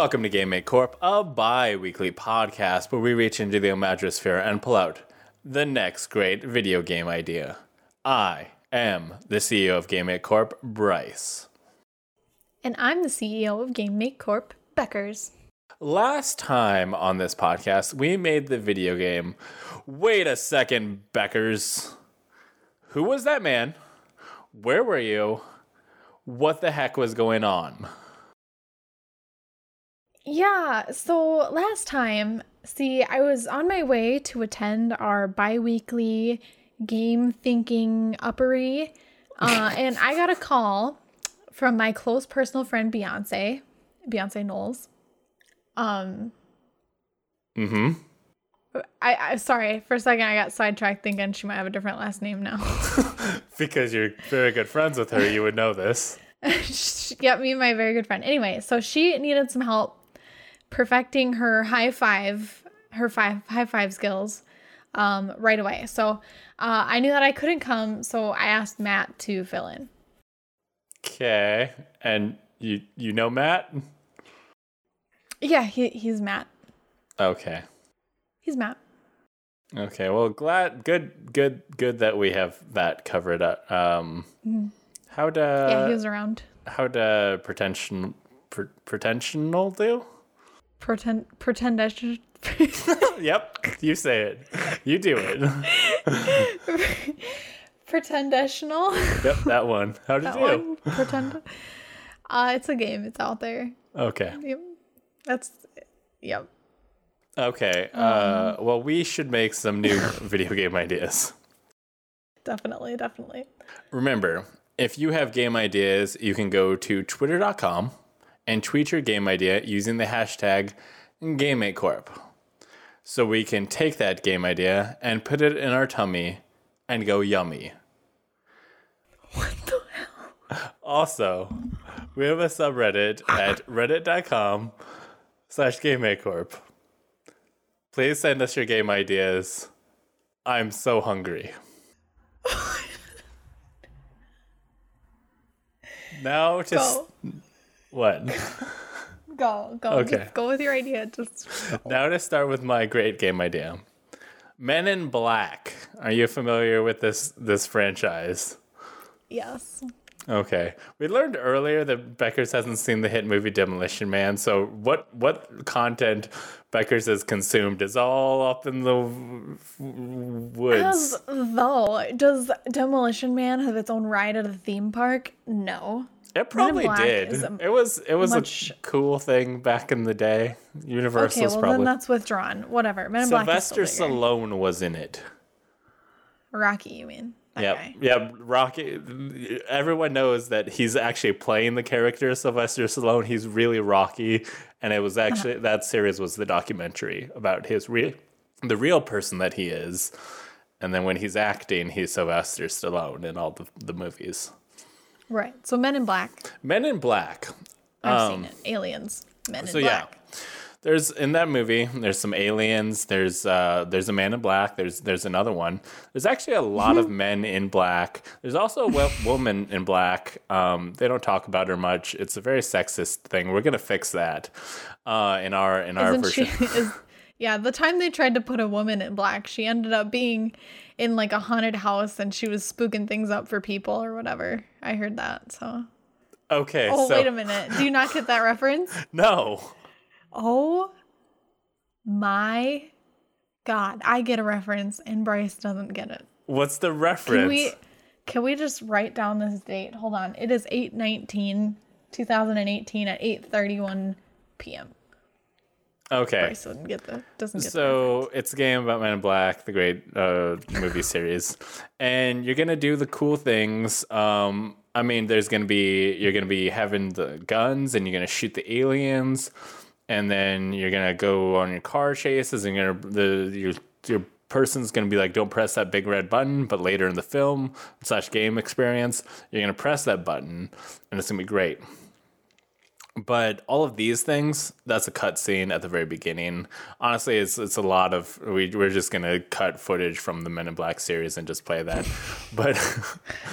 Welcome to Game Make Corp, a bi weekly podcast where we reach into the imagosphere and pull out the next great video game idea. I am the CEO of Game Make Corp, Bryce. And I'm the CEO of Game Make Corp, Beckers. Last time on this podcast, we made the video game. Wait a second, Beckers. Who was that man? Where were you? What the heck was going on? Yeah, so last time, see, I was on my way to attend our bi weekly game thinking uppery, uh, and I got a call from my close personal friend Beyonce, Beyonce Knowles. Um, Mm hmm. I, I sorry for a second I got sidetracked thinking she might have a different last name now. Because you're very good friends with her, you would know this. she, yep, me and my very good friend. Anyway, so she needed some help perfecting her high five, her five high five skills, um, right away. So uh, I knew that I couldn't come, so I asked Matt to fill in. Okay. And you you know Matt? Yeah, he, he's Matt. Okay. He's Matt. Okay. Well, glad good good good that we have that covered up. Um how to yeah, he was around. how to pretension pre- pretensional do? Pretend pretend I should. Yep, you say it. You do it. Pretendational. yep, that one. How did that you? one. Pretend. Uh, it's a game. It's out there. Okay. Yep. That's. Yep. Okay. Uh well, we should make some new video game ideas. Definitely. Definitely. Remember, if you have game ideas, you can go to twitter.com and tweet your game idea using the hashtag GameMakeCorp. So we can take that game idea and put it in our tummy and go yummy. What the hell? Also, we have a subreddit at reddit.com slash GameMakeCorp. Please send us your game ideas. I'm so hungry. now to s- Go. What? Go. Go. Okay. Go with your idea. Just. Now to start with my great game idea. Men in Black. Are you familiar with this this franchise? Yes. Okay. We learned earlier that Beckers hasn't seen the hit movie Demolition Man. So what what content Beckers has consumed is all up in the w- woods. As though, does Demolition Man have its own ride at a theme park? No. It probably did. It was it was much- a cool thing back in the day. Universal's Okay, well probably then that's withdrawn. Whatever. Men in Black is Sylvester still bigger. Stallone was in it. Rocky, you mean? Guy. Yep. Rocky. Everyone knows that he's actually playing the character Sylvester Stallone. He's really Rocky, and it was uh-huh. actually that series was the documentary about his real, the real person that he is, and then when he's acting, he's Sylvester Stallone in all the the movies. Right. So Men in Black. Men in Black. I've seen it. Aliens. Men in Um, So yeah, there's in that movie. There's some aliens. There's uh, there's a man in black. There's there's another one. There's actually a lot of men in black. There's also a woman in black. Um, they don't talk about her much. It's a very sexist thing. We're gonna fix that uh, in our in our Isn't version. she? Is, yeah. The time they tried to put a woman in black, she ended up being in like a haunted house, and she was spooking things up for people or whatever. I heard that. So. Okay, Oh so wait a minute. Do you not get that reference? no. Oh my god. I get a reference and Bryce doesn't get it. What's the reference? Can we can we just write down this date? Hold on. It is 819 2018 at 8:31 p.m. okay. Get the doesn't get So it's a game about Men in Black, the great uh, movie series, and you're gonna do the cool things. Um, I mean, there's gonna be you're gonna be having the guns, and you're gonna shoot the aliens, and then you're gonna go on your car chases, and you're gonna the your your person's gonna be like, don't press that big red button, but later in the film slash game experience, you're gonna press that button, and it's gonna be great. But all of these things, that's a cutscene at the very beginning. Honestly, it's it's a lot of we we're just gonna cut footage from the Men in Black series and just play that. but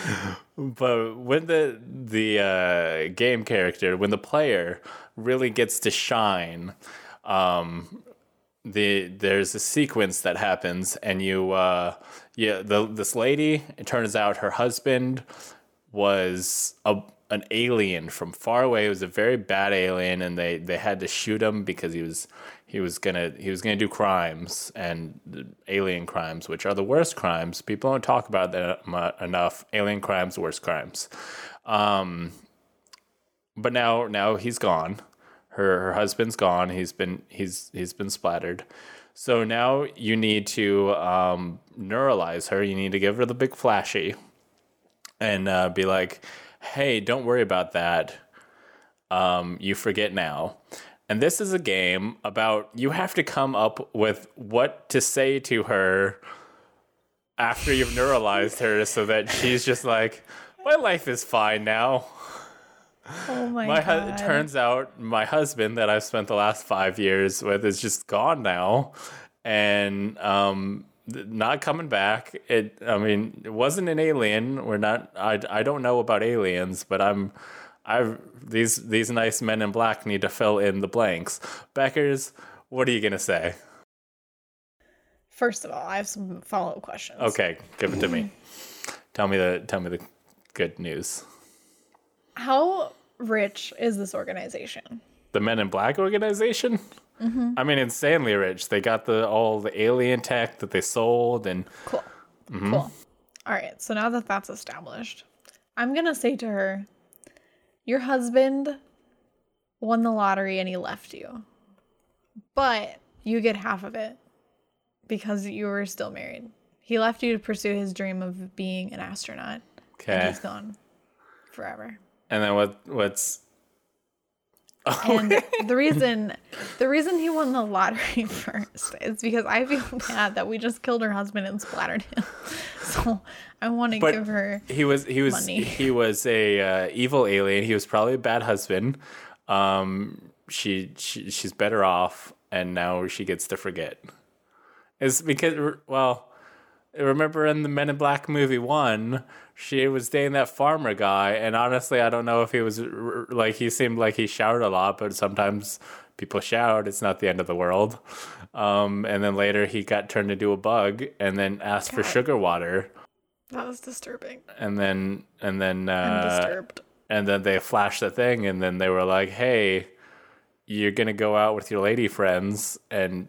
but when the the uh, game character, when the player really gets to shine, um, the there's a sequence that happens, and you uh, yeah the this lady. It turns out her husband was a an alien from far away. It was a very bad alien, and they, they had to shoot him because he was he was gonna he was gonna do crimes and alien crimes, which are the worst crimes. People don't talk about that enough. Alien crimes, worst crimes. Um, but now now he's gone. Her her husband's gone. He's been he's he's been splattered. So now you need to um, neuralize her. You need to give her the big flashy, and uh, be like hey, don't worry about that. Um, you forget now. And this is a game about you have to come up with what to say to her after you've neuralized her so that she's just like, my life is fine now. Oh my, my god! Hu- turns out my husband that I've spent the last five years with is just gone now, and um, not coming back. It, I mean, it wasn't an alien. We're not. I, I don't know about aliens, but I'm. I've these these nice men in black need to fill in the blanks. Beckers, what are you gonna say? First of all, I have some follow up questions. Okay, give it to me. tell me the tell me the good news. How rich is this organization? The Men in Black organization? Mm-hmm. I mean, insanely rich. They got the all the alien tech that they sold, and cool, mm-hmm. cool. All right, so now that that's established, I'm gonna say to her, "Your husband won the lottery and he left you, but you get half of it because you were still married. He left you to pursue his dream of being an astronaut. Okay, and he's gone forever. And then what? What's and the reason the reason he won the lottery first is because I feel bad that we just killed her husband and splattered him. So I want to give her he was he was money. he was a uh, evil alien. He was probably a bad husband. Um, she, she she's better off, and now she gets to forget. Is because well, remember in the Men in Black movie one she was dating that farmer guy, and honestly, I don't know if he was like he seemed like he shouted a lot, but sometimes people shout. It's not the end of the world. Um, and then later he got turned into a bug, and then asked God. for sugar water. That was disturbing. And then and then uh, disturbed. And then they flashed the thing, and then they were like, "Hey, you're gonna go out with your lady friends and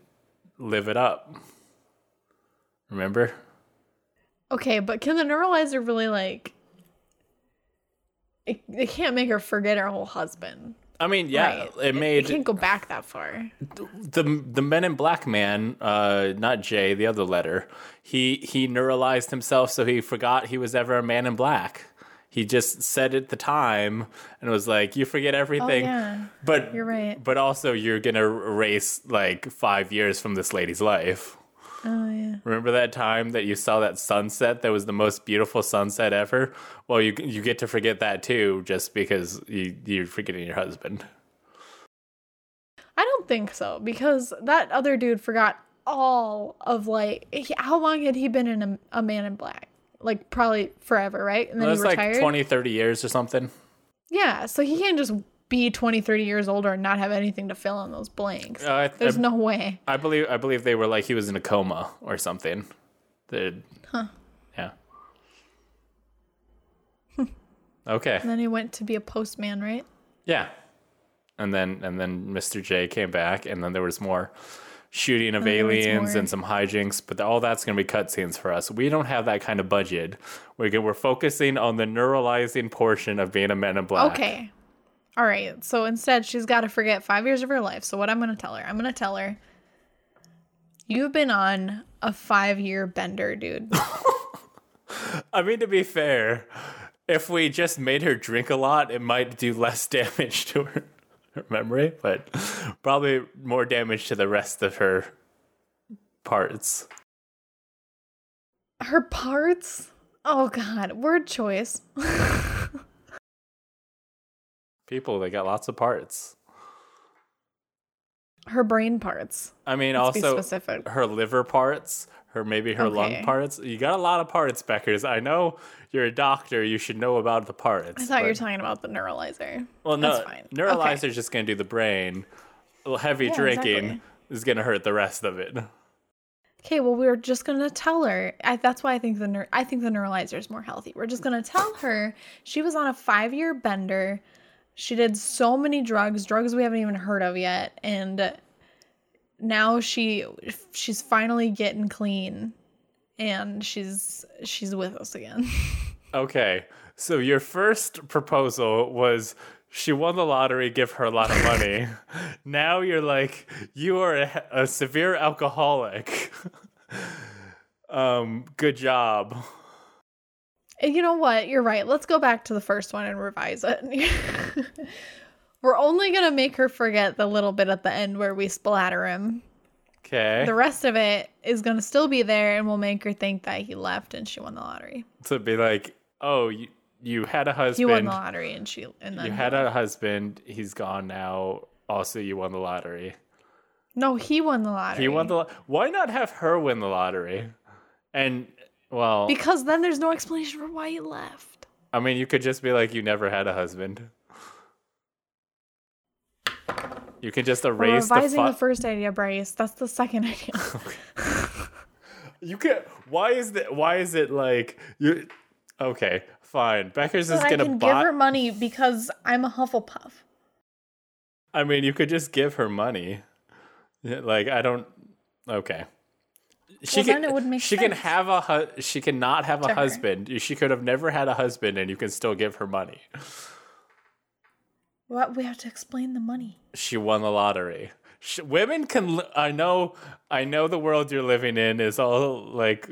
live it up." Remember? Okay, but can the neuralizer really like? It, it can't make her forget her whole husband. I mean, yeah, right. it made. It, it can't go back that far. The the Men in Black man, uh, not Jay, the other letter. He he neuralized himself, so he forgot he was ever a Man in Black. He just said at the time and was like, "You forget everything." Oh, yeah. But you're right. But also, you're gonna erase like five years from this lady's life. Oh yeah. Remember that time that you saw that sunset that was the most beautiful sunset ever? Well, you you get to forget that too just because you you're forgetting your husband. I don't think so because that other dude forgot all of like how long had he been in a, a man in black? Like probably forever, right? And then he retired. like 20 30 years or something. Yeah, so he can't just be 20 30 years older and not have anything to fill in those blanks. Uh, I, there's I, no way. I believe i believe they were like he was in a coma or something. They're, huh. yeah. Okay. And then he went to be a postman right? Yeah. And then and then mr j came back and then there was more shooting of aliens and some hijinks, but all that's going to be cutscenes for us. We don't have that kind of budget. We're we're focusing on the neuralizing portion of being a Men in Black. Okay, all right. So instead, she's got to forget five years of her life. So what I'm going to tell her, I'm going to tell her, you've been on a five year bender, dude. I mean, to be fair, if we just made her drink a lot, it might do less damage to her, her memory, but probably more damage to the rest of her parts. Her parts? Oh, God. Word choice. people. They got lots of parts. Her brain parts. I mean, Let's also specific. her liver parts, her maybe her lung parts. You got a lot of parts, Beckers. I know you're a doctor. You should know about the parts. I thought you were talking about the neuralizer. Well, no, That's fine. neuralizer's just gonna do the brain. Heavy Yeah, drinking exactly. is gonna hurt the rest of it. Okay, well, we are just gonna tell her. I, that's why I think the neur- I think the neuralizer is more healthy. We're just gonna tell her she was on a five year bender. She did so many drugs, drugs we haven't even heard of yet, and now she she's finally getting clean, and she's she's with us again. Okay, so your first proposal was she won the lottery, give her a lot of money. now you're like you are a, a severe alcoholic. um, good job. You know what? You're right. Let's go back to the first one and revise it. We're only gonna make her forget the little bit at the end where we splatter him. Okay, The rest of it is gonna still be there, and we'll make her think that he left and she won the lottery. to be like, oh, you, you had a husband. He won the lottery, and she and then You had a husband. He's gone now. Also, you won the lottery. no. He won the lottery. He won the. lo- Why not have her win the lottery? And well, because then there's no explanation for why he left. I mean, you could just be like, you never had a husband. You can just We're erase the. revising the first idea, Bryce. That's the second idea. you can. Why is that? Why is it like you? Okay, fine. Becker's is gonna I can give her money because I'm a Hufflepuff. I mean, you could just give her money. Like I don't. Okay. She Well, can. then it would make she can have a. Hu- she cannot have a to her. husband. She could have never had a husband, and you can still give her money. What we have to explain the money. She won the lottery. Sh women can. li- I know. I know the world you're living in is all like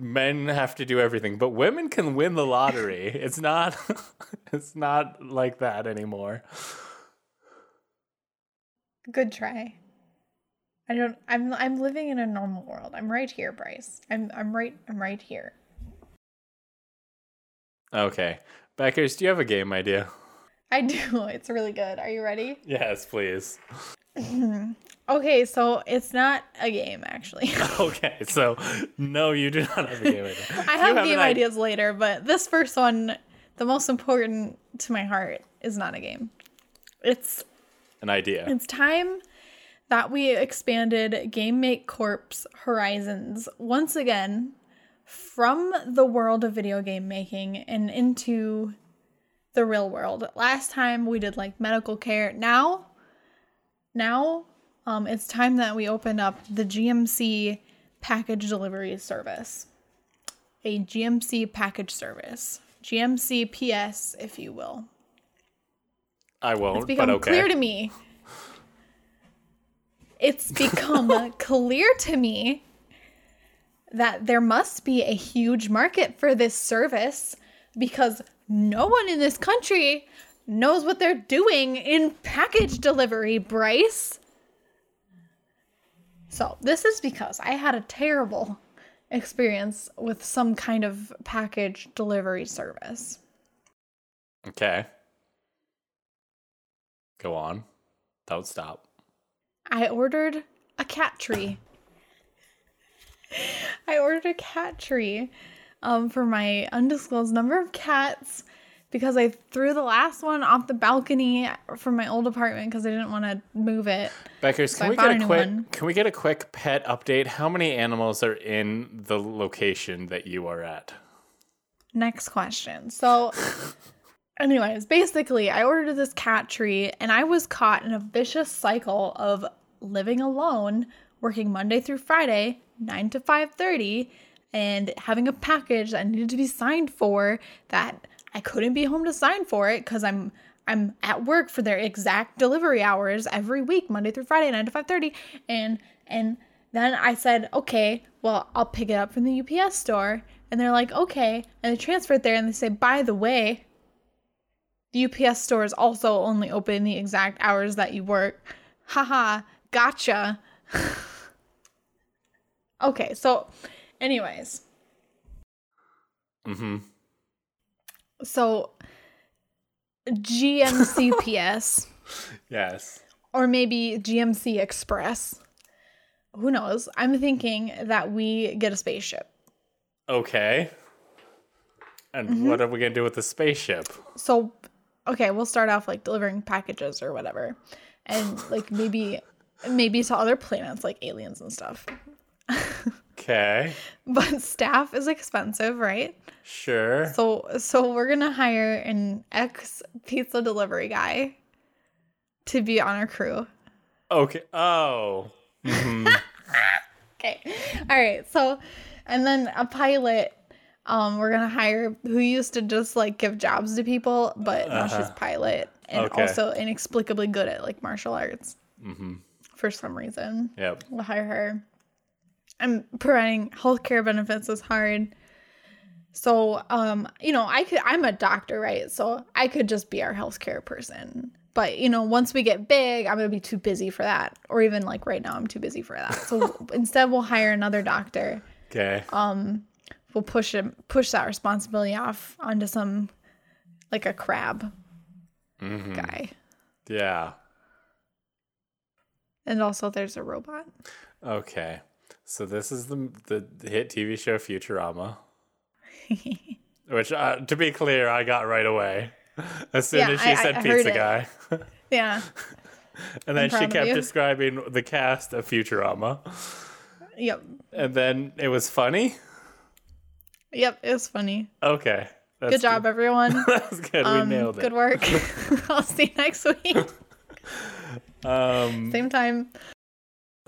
men have to do everything, but women can win the lottery. It's not. it's not like that anymore. Good try. I don't I'm I'm living in a normal world. I'm right here, Bryce. I'm I'm right I'm right here. Okay, Beckers, do you have a game idea? I do. It's really good. Are you ready? Yes, please. Okay, so it's not a game actually. Okay, so no, you do not have a game idea. I have an game i- ideas later, but this first one, the most important to my heart, is not a game. It's An idea. It's time that we expanded Game Make Corp's horizons once again from the world of video game making and into the real world. Last time we did like medical care. Now, now, um, it's time that we open up the GMC package delivery service. A GMC package service. GMC PS, if you will. I won't, It's but become okay. clear to me. It's become clear to me that there must be a huge market for this service because no one in this country knows what they're doing in package delivery, Bryce. So, this is because I had a terrible experience with some kind of package delivery service. okay. Go on. Don't stop. I ordered a cat tree. I ordered a cat tree um, for my undisclosed number of cats because I threw the last one off the balcony from my old apartment because I didn't want to move it. Beckers, So can I we get a a quick one. can we get a quick pet update? How many animals are in the location that you are at? Next question. So, anyways, basically, I ordered this cat tree and I was caught in a vicious cycle of living alone, working Monday through Friday, 9 to 5:30, and having a package that needed to be signed for that I couldn't be home to sign for it cuz I'm I'm at work for their exact delivery hours every week, Monday through Friday, 9 to 5:30, and and then I said, "Okay, well, I'll pick it up from the UPS store." And they're like, "Okay." And they transfer it there and they say, "By the way, the UPS store is also only open the exact hours that you work." Haha, gotcha. okay, so anyways, Mm-hmm. so GMCPS Yes. or maybe GMC Express. Who knows? I'm thinking that we get a spaceship. Okay. And Mm-hmm. what are we gonna do with the spaceship? So, okay, we'll start off like delivering packages or whatever, and like maybe maybe to other planets like aliens and stuff. Okay. But staff is expensive, right? Sure. So so we're gonna hire an ex pizza delivery guy to be on our crew. Okay. Oh. Mm-hmm. Okay. All right. So and then a pilot um we're gonna hire who used to just like give jobs to people, but now she's uh-huh. pilot and Okay. also inexplicably good at like martial arts. Mm-hmm. For some reason. Yep. We'll hire her. I'm providing healthcare benefits is hard. So, um, you know, I could I'm a doctor, right? So I could just be our healthcare person. But you know, once we get big, I'm gonna be too busy for that. Or even like right now, I'm too busy for that. So instead we'll hire another doctor. Okay. Um, we'll push him push that responsibility off onto some like a crab guy. yeah. And also there's a robot. Okay. So this is the the hit TV show Futurama, which, uh, to be clear, I got right away as soon Yeah, as she I- said I pizza guy, Yeah. and then she kept describing the cast of Futurama, Yep. and then it was funny. Yep. It was funny. Okay. That's Good job, everyone. That's good. Um, we nailed it. Good work. I'll see you next week. Um, Same time.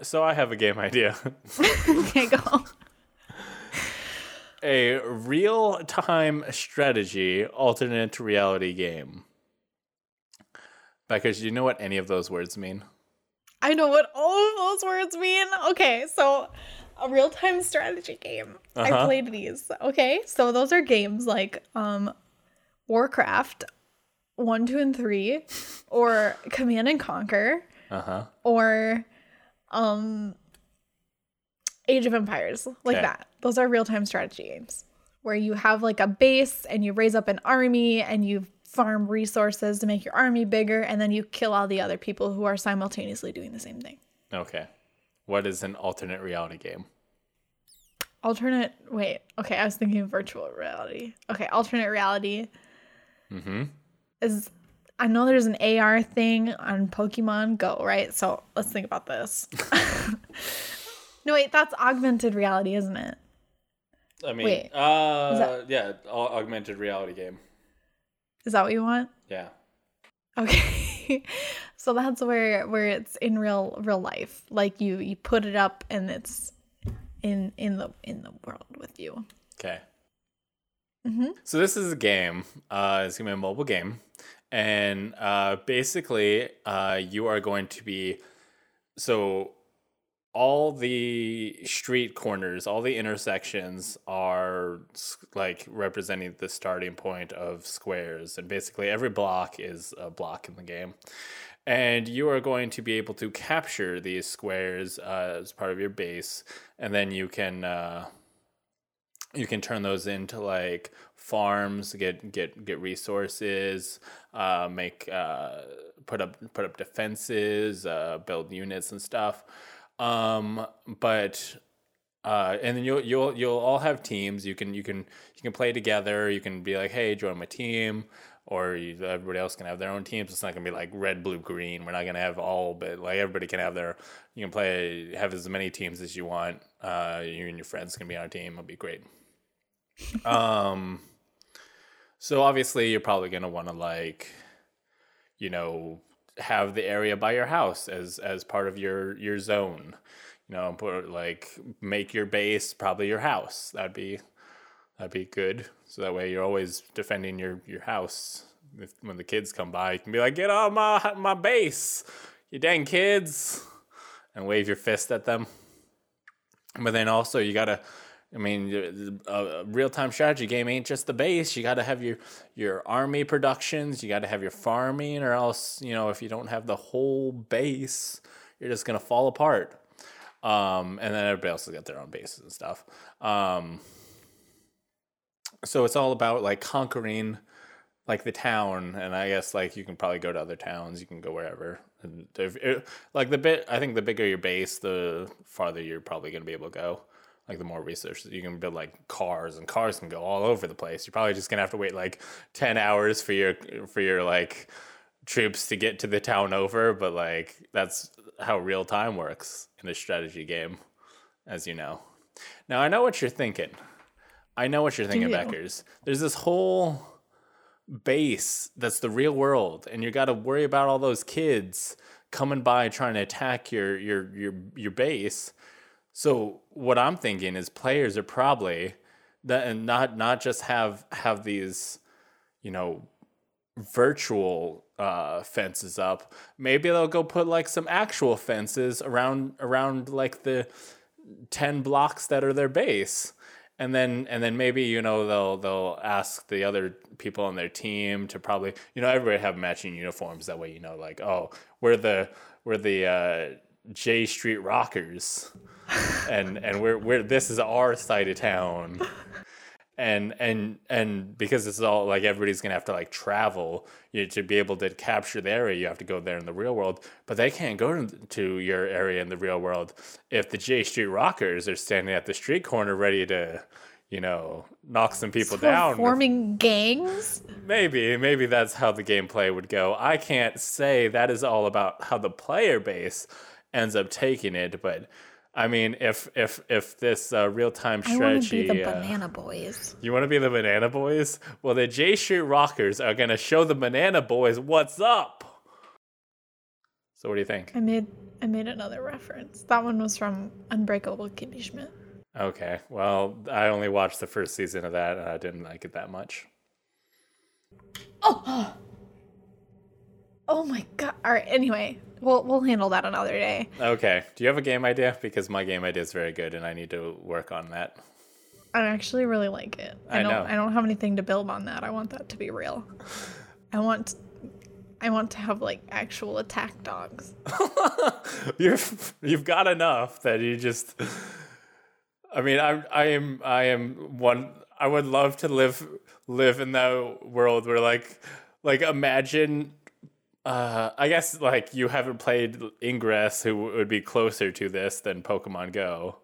so I have a game idea. Okay, go. a real-time strategy alternate reality game. Becca, do you know what any of those words mean? I know what all of those words mean. Okay, so a real time strategy game. I Uh-huh. played these. Okay, so those are games like um, Warcraft 1, 2, and 3, or Command and Conquer, Uh-huh. or um, Age of Empires, like Okay. that. Those are real time strategy games where you have like a base and you raise up an army and you farm resources to make your army bigger and then you kill all the other people who are simultaneously doing the same thing. Okay. What is an alternate reality game? Alternate, wait, okay, I was thinking virtual reality. Okay, alternate reality Mm-hmm. Is, I know there's an AR thing on Pokemon Go, right? So let's think about this. no, wait, that's augmented reality, isn't it? I mean, Wait, uh, that- yeah, augmented reality game. Is that what you want? Yeah. Okay. so that's where where it's in real real life. Like you you put it up and it's in in the in the world with you. Okay. Mhm. So this is a game. Uh, it's gonna be a mobile game, and uh, basically, uh, you are going to be so all the street corners, all the intersections are like representing the starting point of squares, and basically every block is a block in the game. And you are going to be able to capture these squares uh, as part of your base, and then you can uh, you can turn those into like farms, get get get resources, uh, make uh, put up put up defenses, uh, build units and stuff. Um, but uh, and then you'll you'll you'll all have teams. You can you can you can play together. You can be like, hey, join my team, or you, everybody else can have their own teams. It's not gonna be like red, blue, green. We're not gonna have all, but like everybody can have their. You can play have as many teams as you want. Uh, you and your friends can be on a team. It'll be great. Um, so obviously you're probably gonna want to like, you know, have the area by your house as as part of your your zone. You know, put like make your base probably your house. That'd be that'd be good. So that way you're always defending your your house. If, when the kids come by, you can be like, "Get off my my base, you dang kids!" and wave your fist at them. But then also you gotta, I mean, a, a real time strategy game ain't just the base. You gotta have your your army productions. You gotta have your farming, or else you know if you don't have the whole base, you're just gonna fall apart. Um, and then everybody else has got their own bases and stuff. Um, so it's all about like conquering like the town, and I guess like you can probably go to other towns. You can go wherever. It, like the bit, I think the bigger your base, the farther you're probably gonna be able to go. Like the more research you can build, like cars, and cars can go all over the place. You're probably just gonna have to wait like ten hours for your for your like troops to get to the town over. But like that's how real time works in a strategy game, as you know. Now I know what you're thinking. I know what you're thinking? Beckers. There's this whole base that's the real world, and you got to worry about all those kids coming by trying to attack your your your your base. So what I'm thinking is players are probably that and not not just have have these, you know, virtual uh, fences up. Maybe they'll go put like some actual fences around around like the ten blocks that are their base. And then and then maybe, you know, they'll they'll ask the other people on their team to probably you know, everybody have matching uniforms. That way you know like, oh, we're the we're the uh J Street Rockers. and and we're we're this is our side of town and and and because this is all like everybody's gonna have to like travel you to be able to capture the area you have to go there in the real world but they can't go to, to your area in the real world if the j street rockers are standing at the street corner ready to you know knock some people So down forming gangs. maybe maybe that's how the gameplay would go i can't say that is all about how the player base ends up taking it but I mean, if if if this uh, real time I want to strategy, be the uh, banana boys. you want to be the Banana Boys? Well, the J Street Rockers are gonna show the Banana Boys what's up. So, what do you think? I made I made another reference. That one was from Unbreakable Kimmy Schmidt. Okay, well, I only watched the first season of that, and I didn't like it that much. Oh, oh my god! All right. Anyway, we'll we'll handle that another day. Okay, do you have a game idea? Because my game idea is very good, and I need to work on that. I actually really like it. I, I don't know. I don't have anything to build on that. I want that to be real. I want I want to have like actual attack dogs. you've you've got enough that you just. I mean, I'm I am I am one. I would love to live live in that world where like like imagine. Uh, I guess like you haven't played Ingress, who would be closer to this than Pokemon Go,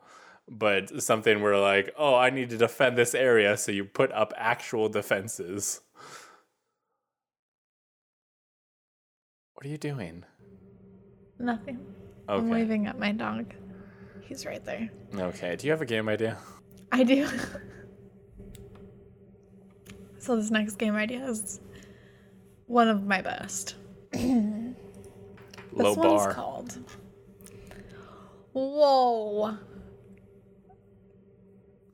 but something where like, oh, I need to defend this area, so you put up actual defenses. What are you doing? Nothing. I'm waving at my dog. He's right there. Okay. Do you have a game idea? I do. so this next game idea is one of my best. Low this bar. one's called. Whoa.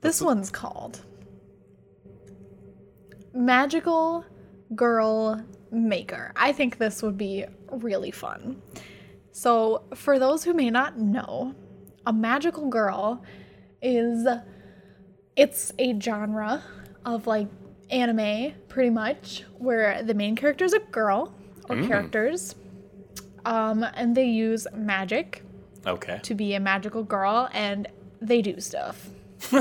This one's called Magical Girl Maker. I think this would be really fun. So, for those who may not know, a magical girl is it's a genre of like anime pretty much where the main character is a girl or characters um and they use magic Okay. to be a magical girl and they do stuff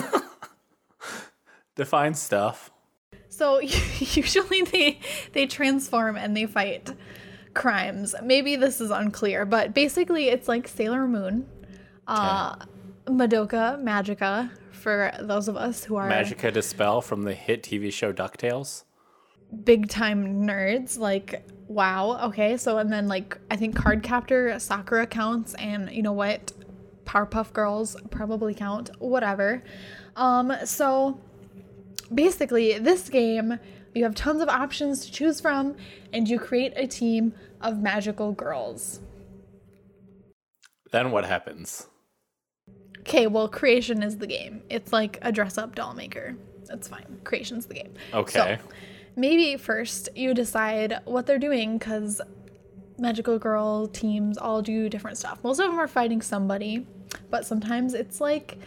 Define stuff. so usually they they transform and they fight crimes maybe this is unclear but basically it's like sailor moon uh madoka magica for those of us who are Magica De Spell from the hit TV show DuckTales. big time nerds like wow okay so and then like i think card captor sakura counts and you know what powerpuff girls probably count whatever. Um so basically this game you have tons of options to choose from and you create a team of magical girls. Then what happens? okay well creation is the game. It's like a dress up doll maker. That's fine. Creation's the game. Okay. so maybe first you decide what they're doing because magical girl teams all do different stuff most of them are fighting somebody but sometimes it's like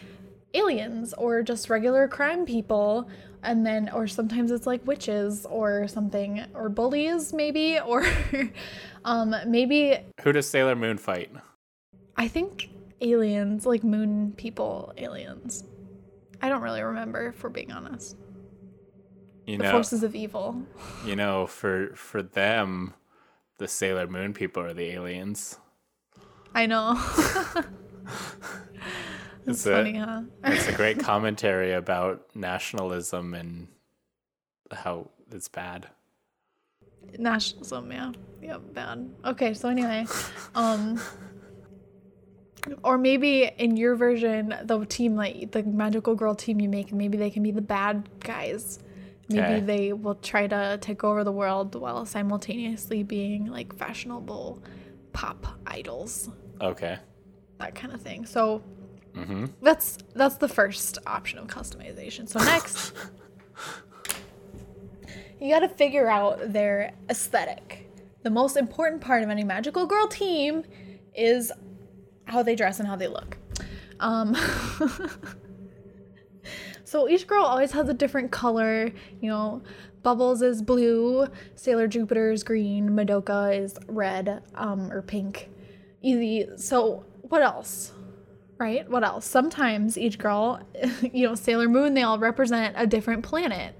aliens or just regular crime people and then or sometimes it's like witches or something or bullies maybe or um maybe Who does Sailor Moon fight? I think aliens, like moon people, aliens. I don't really remember, if we're being honest. You the know, forces of evil. you know, for for them, the Sailor Moon people are the aliens. I know. It's it's a- funny, huh? It's a great commentary about nationalism and how it's bad. Nationalism, yeah. yeah, bad. Okay, so anyway, um or maybe in your version, the team like the magical girl team you make, maybe they can be the bad guys. Maybe Okay. they will try to take over the world while simultaneously being like fashionable pop idols, Okay. that kind of thing. So Mm-hmm. that's that's the first option of customization. So next, you got to figure out their aesthetic. The most important part of any magical girl team is how they dress and how they look. Um, so each girl always has a different color. You know, Bubbles is blue, Sailor Jupiter is green, Madoka is red um, or pink. Easy. So what else? Right? What else? Sometimes each girl, you know, Sailor Moon, they all represent a different planet.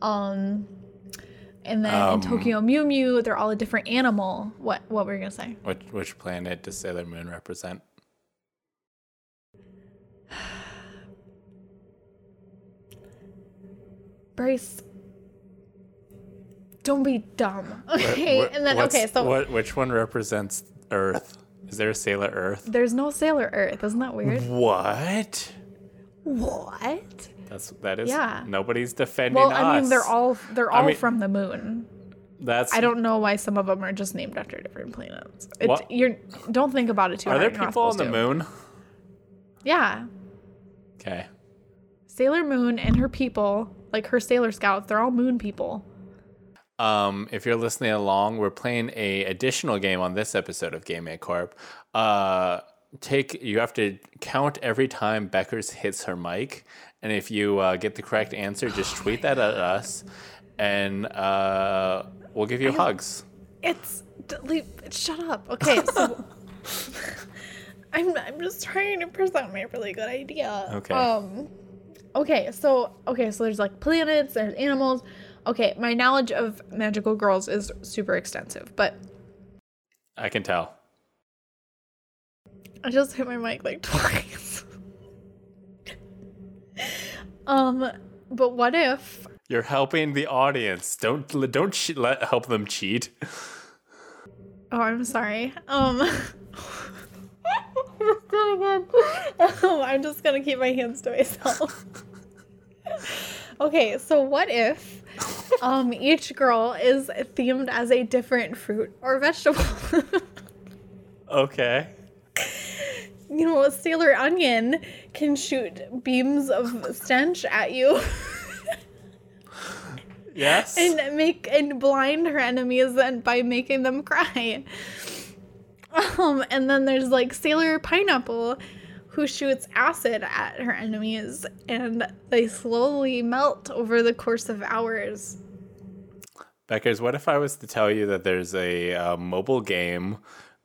Um and then Um, in Tokyo Mew Mew, they're all a different animal. What what were you gonna say? Which which planet does Sailor Moon represent? Bryce. Don't be dumb. Okay. What- and then okay, so what which one represents Earth? Is there a Sailor Earth? there's no Sailor Earth. Isn't that weird? What? what? That's that is Yeah. nobody's defending Well, us. I mean they're all they're I all mean- from the moon. That's I don't know why some of them are just named after different planets. It's, What? You're don't think about it too Are hard. there You're not people on the to. moon? Yeah. Okay. Sailor Moon and her people, like her Sailor Scouts, they're all moon people. Um, if you're listening along, we're playing a additional game on this episode of Game A Corp. Uh, take you have to count every time Beckers hits her mic, and if you uh, get the correct answer, just tweet that at us, and uh, we'll give you hugs. It's delete. Shut up. Okay, so I'm I'm just trying to present my really good idea. Okay. Um. Okay, so okay, so there's like planets, there's animals. Okay, my knowledge of magical girls is super extensive, but I can tell. I just hit my mic like twice. um, but what if You're helping the audience. Don't don't che- let help them cheat. Oh, I'm sorry. Um, um, I'm just gonna keep my hands to myself. okay, so what if um each girl is themed as a different fruit or vegetable? Okay. you know, a Sailor Onion can shoot beams of stench at you Yes. and make and blind her enemies and by making them cry. Um, and then there's like Sailor Pineapple who shoots acid at her enemies and they slowly melt over the course of hours. Beckers, what if I was to tell you that there's a uh, mobile game?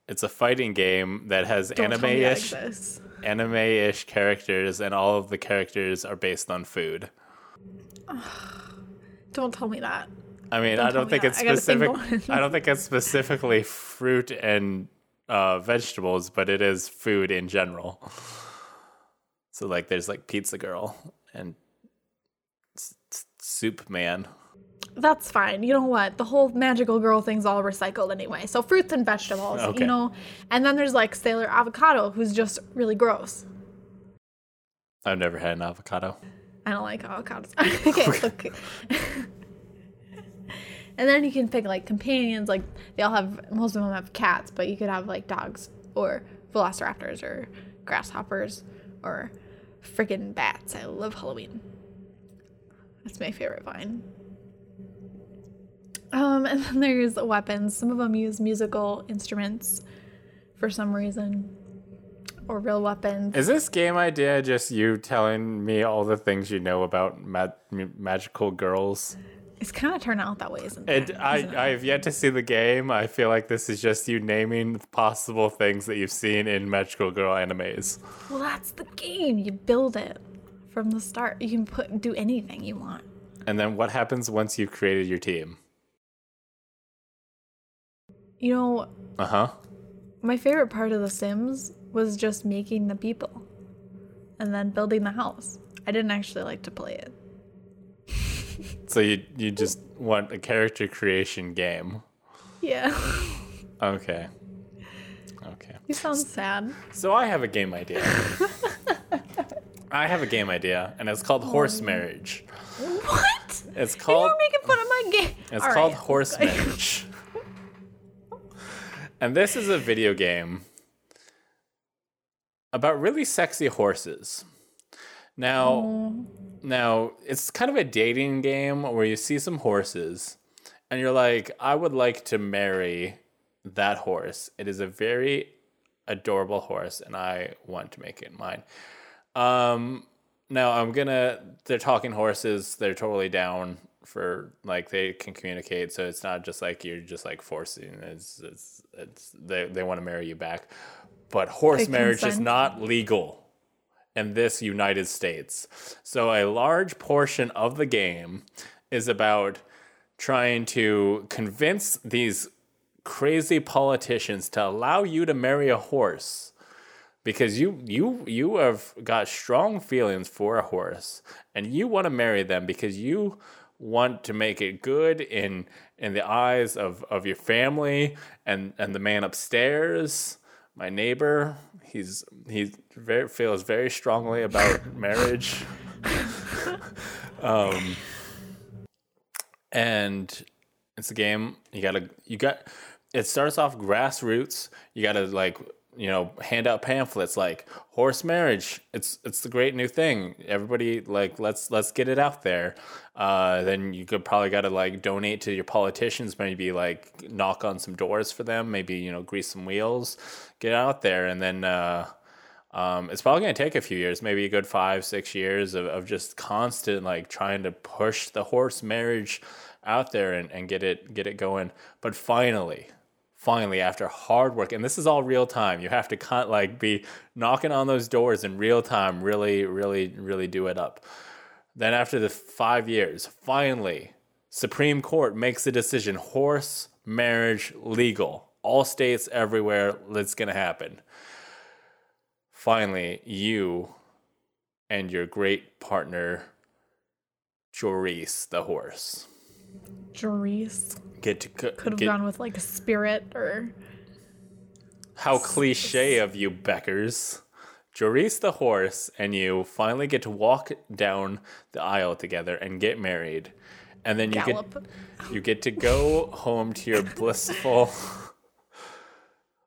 It's a fighting game that has Don't tell me that anime-ish, anime-ish characters, and all of the characters are based on food. Don't tell me that. I mean, Don't I don't think that. it's I specific. more. I don't think it's specifically fruit and uh, vegetables, but it is food in general. So, like, there's like Pizza Girl and S- S- Soup Man. That's fine. You know what? The whole magical girl thing's all recycled anyway. So fruits and vegetables, Okay. you know. And then there's like Sailor Avocado, who's just really gross. I've never had an avocado. I don't like avocados. okay, okay. And then you can pick like companions. Like they all have, most of them have cats, but you could have like dogs or velociraptors or grasshoppers or freaking bats. I love Halloween. That's my favorite vine. Um, and then there's weapons. Some of them use musical instruments for some reason, or real weapons. Is this game idea just you telling me all the things you know about ma- magical girls? It's kind of turned out that way, isn't it? And I, I have yet to see the game. I feel like this is just you naming possible things that you've seen in magical girl animes. Well, that's the game. You build it from the start. You can put do anything you want. And then what happens once you've created your team? You know, Uh huh. my favorite part of The Sims was just making the people and then building the house. I didn't actually like to play it. So you you just want a character creation game. Yeah. Okay. Okay. you sound sad. So I have a game idea. I have a game idea, and it's called oh. Horse Marriage. What? It's called. You called were making fun of my game. it's All called right. Horse Marriage. and this is a video game about really sexy horses. Now, Oh, Now, it's kind of a dating game where you see some horses and you're like, I would like to marry that horse. It is a very adorable horse and I want to make it mine. Um, now I'm gonna, they're talking horses, they're totally down for like they can communicate so it's not just like you're just like forcing it's it's, it's they, they want to marry you back but horse They marriage is not legal in this United States. So a large portion of the game is about trying to convince these crazy politicians to allow you to marry a horse because you you you have got strong feelings for a horse and you want to marry them because you want to make it good in in the eyes of of your family and and the man upstairs my neighbor he's he very feels very strongly about marriage. Um and it's a game you gotta you got it starts off grassroots you gotta like you know hand out pamphlets like horse marriage it's it's the great new thing. Everybody like let's let's get it out there. Uh then you could probably gotta like donate to your politicians maybe like knock on some doors for them maybe you know grease some wheels get out there. And then uh um, it's probably going to take a few years, maybe a good five, six years of, of just constant like trying to push the horse marriage out there and, and get it get it going. But finally, finally, after hard work, and this is all real time, you have to con- like be knocking on those doors in real time, really, really, really do it up. Then after the five years, finally, Supreme Court makes a decision: horse marriage legal, all states everywhere. It's going to happen finally you and your great partner Joris the horse Jerice. Get to co- Could have get, gone with like a spirit or how cliche of you Beckers. Joris the horse and you finally get to walk down the aisle together and get married. And then you gallop. get you get to go home to your blissful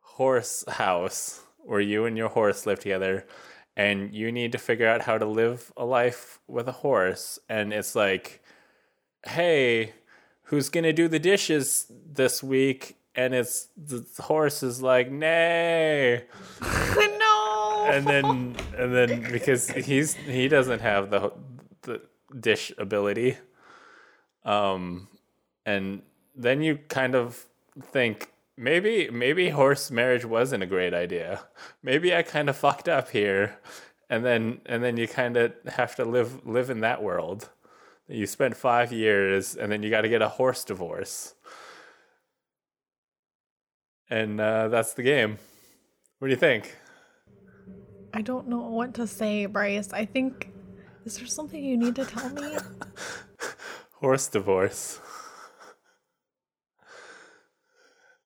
horse house where you and your horse live together. And you need to figure out how to live a life with a horse. And it's like hey who's going to do the dishes this week and it's the horse is like nay no. and then and then because he's he doesn't have the the dish ability. Um and then you kind of think maybe maybe horse marriage wasn't a great idea. Maybe i kind of fucked up here. And then and then you kind of have to live live in that world you spent 5 years and then you got to get a horse divorce and uh, that's the game what do you think I don't know what to say, Bryce. I think is there something you need to tell me? Horse divorce.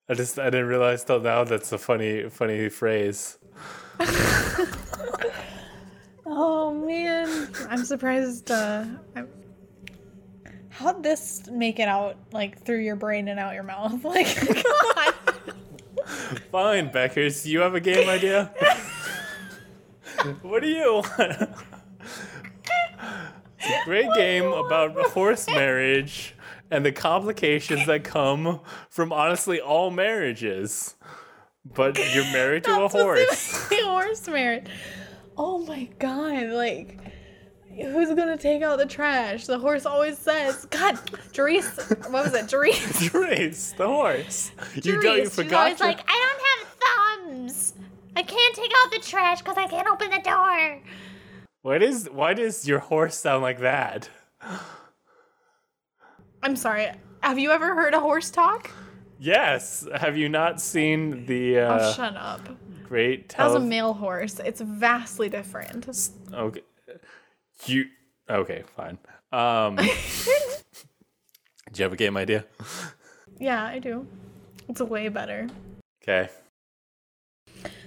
I just I didn't realize till now that's a funny funny phrase. Oh man, I'm surprised. Uh, I'm... How'd this make it out like through your brain and out your mouth? Like. Fine, Beckers, you have a game idea? what do you want? it's a great game about horse marriage and the complications that come from honestly all marriages. But you're married to a horse. horse marriage. Oh my god! Like, who's gonna take out the trash? The horse always says, "God, Jerice, what was it, Jerice? Trace, the horse. You don't you She's forgot Always your- like, I don't have thumbs. I can't take out the trash because I can't open the door. Why does why does your horse sound like that? I'm sorry. Have you ever heard a horse talk? Yes. Have you not seen the uh, oh, shut up. great That was a male horse. It's vastly different. Okay. You okay? Fine. Um, do you have a game idea? Yeah, I do. It's way better. Okay.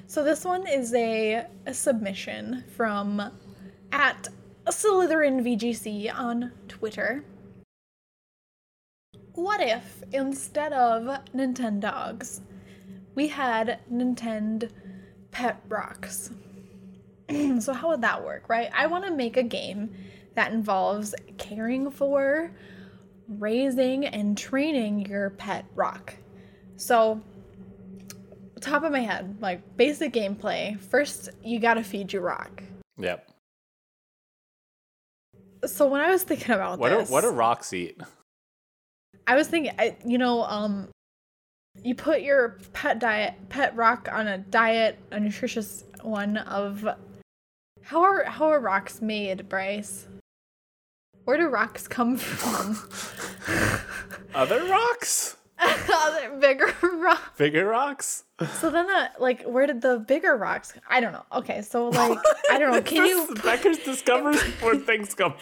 So this one is a, a submission from at Slytherin VGC on Twitter. What if instead of Nintendogs, we had Nintendo Pet Rocks? so how would that work, right? I want to make a game that involves caring for, raising, and training your pet rock. So top of my head, like basic gameplay. First, you gotta feed your rock. Yep. So when I was thinking about What this, what do rocks eat? I was thinking, I, you know, um, you put your pet diet, pet rock on a diet, a nutritious one of. How are how are rocks made, Bryce? Where do rocks come from? Other rocks? Bigger rocks. Bigger rocks? So then, the, like, where did the bigger rocks? I don't know. Okay, so like, I don't know. Can you? Becker's discovers where things come.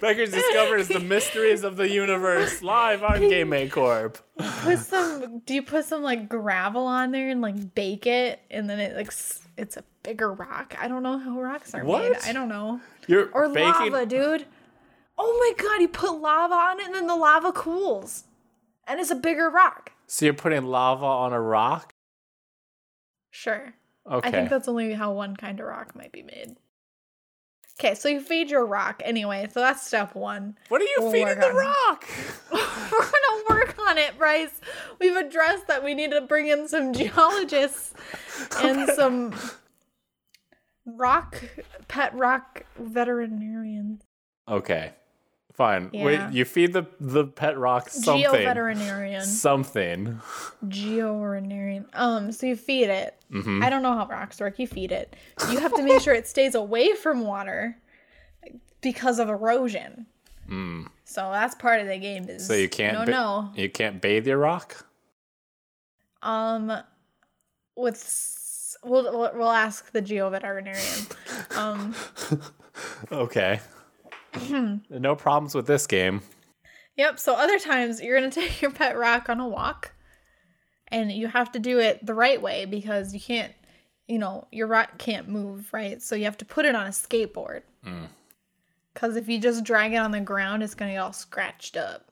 Becker's discovers the mysteries of the universe live on GameMakeCorp. put some do you put some like gravel on there and like bake it and then it like it's a bigger rock i don't know how rocks are made i don't know You're or baking. lava dude oh my god you put lava on it and then the lava cools and it's a bigger rock So you're putting lava on a rock? sure Okay. i think that's only how one kind of rock might be made okay so you feed your rock anyway so that's step one what are you We'll feeding the rock? we're gonna work on it bryce we've addressed that we need to bring in some geologists and some rock pet rock veterinarians Okay. Fine. Yeah. Wait, you feed the the pet rock something. geo-veterinarian Something. geo-veterinarian um so you feed it Mm-hmm. i don't know how rocks work you feed it you have to make sure it stays away from water because of erosion so that's part of the game is Mm. So you can't no ba- no you can't bathe your rock? Um, with s- we'll we'll, we'll ask the geo veterinarian. Um, Okay. no problems with this game. yep. So other times you're gonna take your pet rock on a walk, and you have to do it the right way because you can't, you know, your rock can't move, right? So you have to put it on a skateboard. Mm. Because if you just drag it on the ground, it's gonna get all scratched up.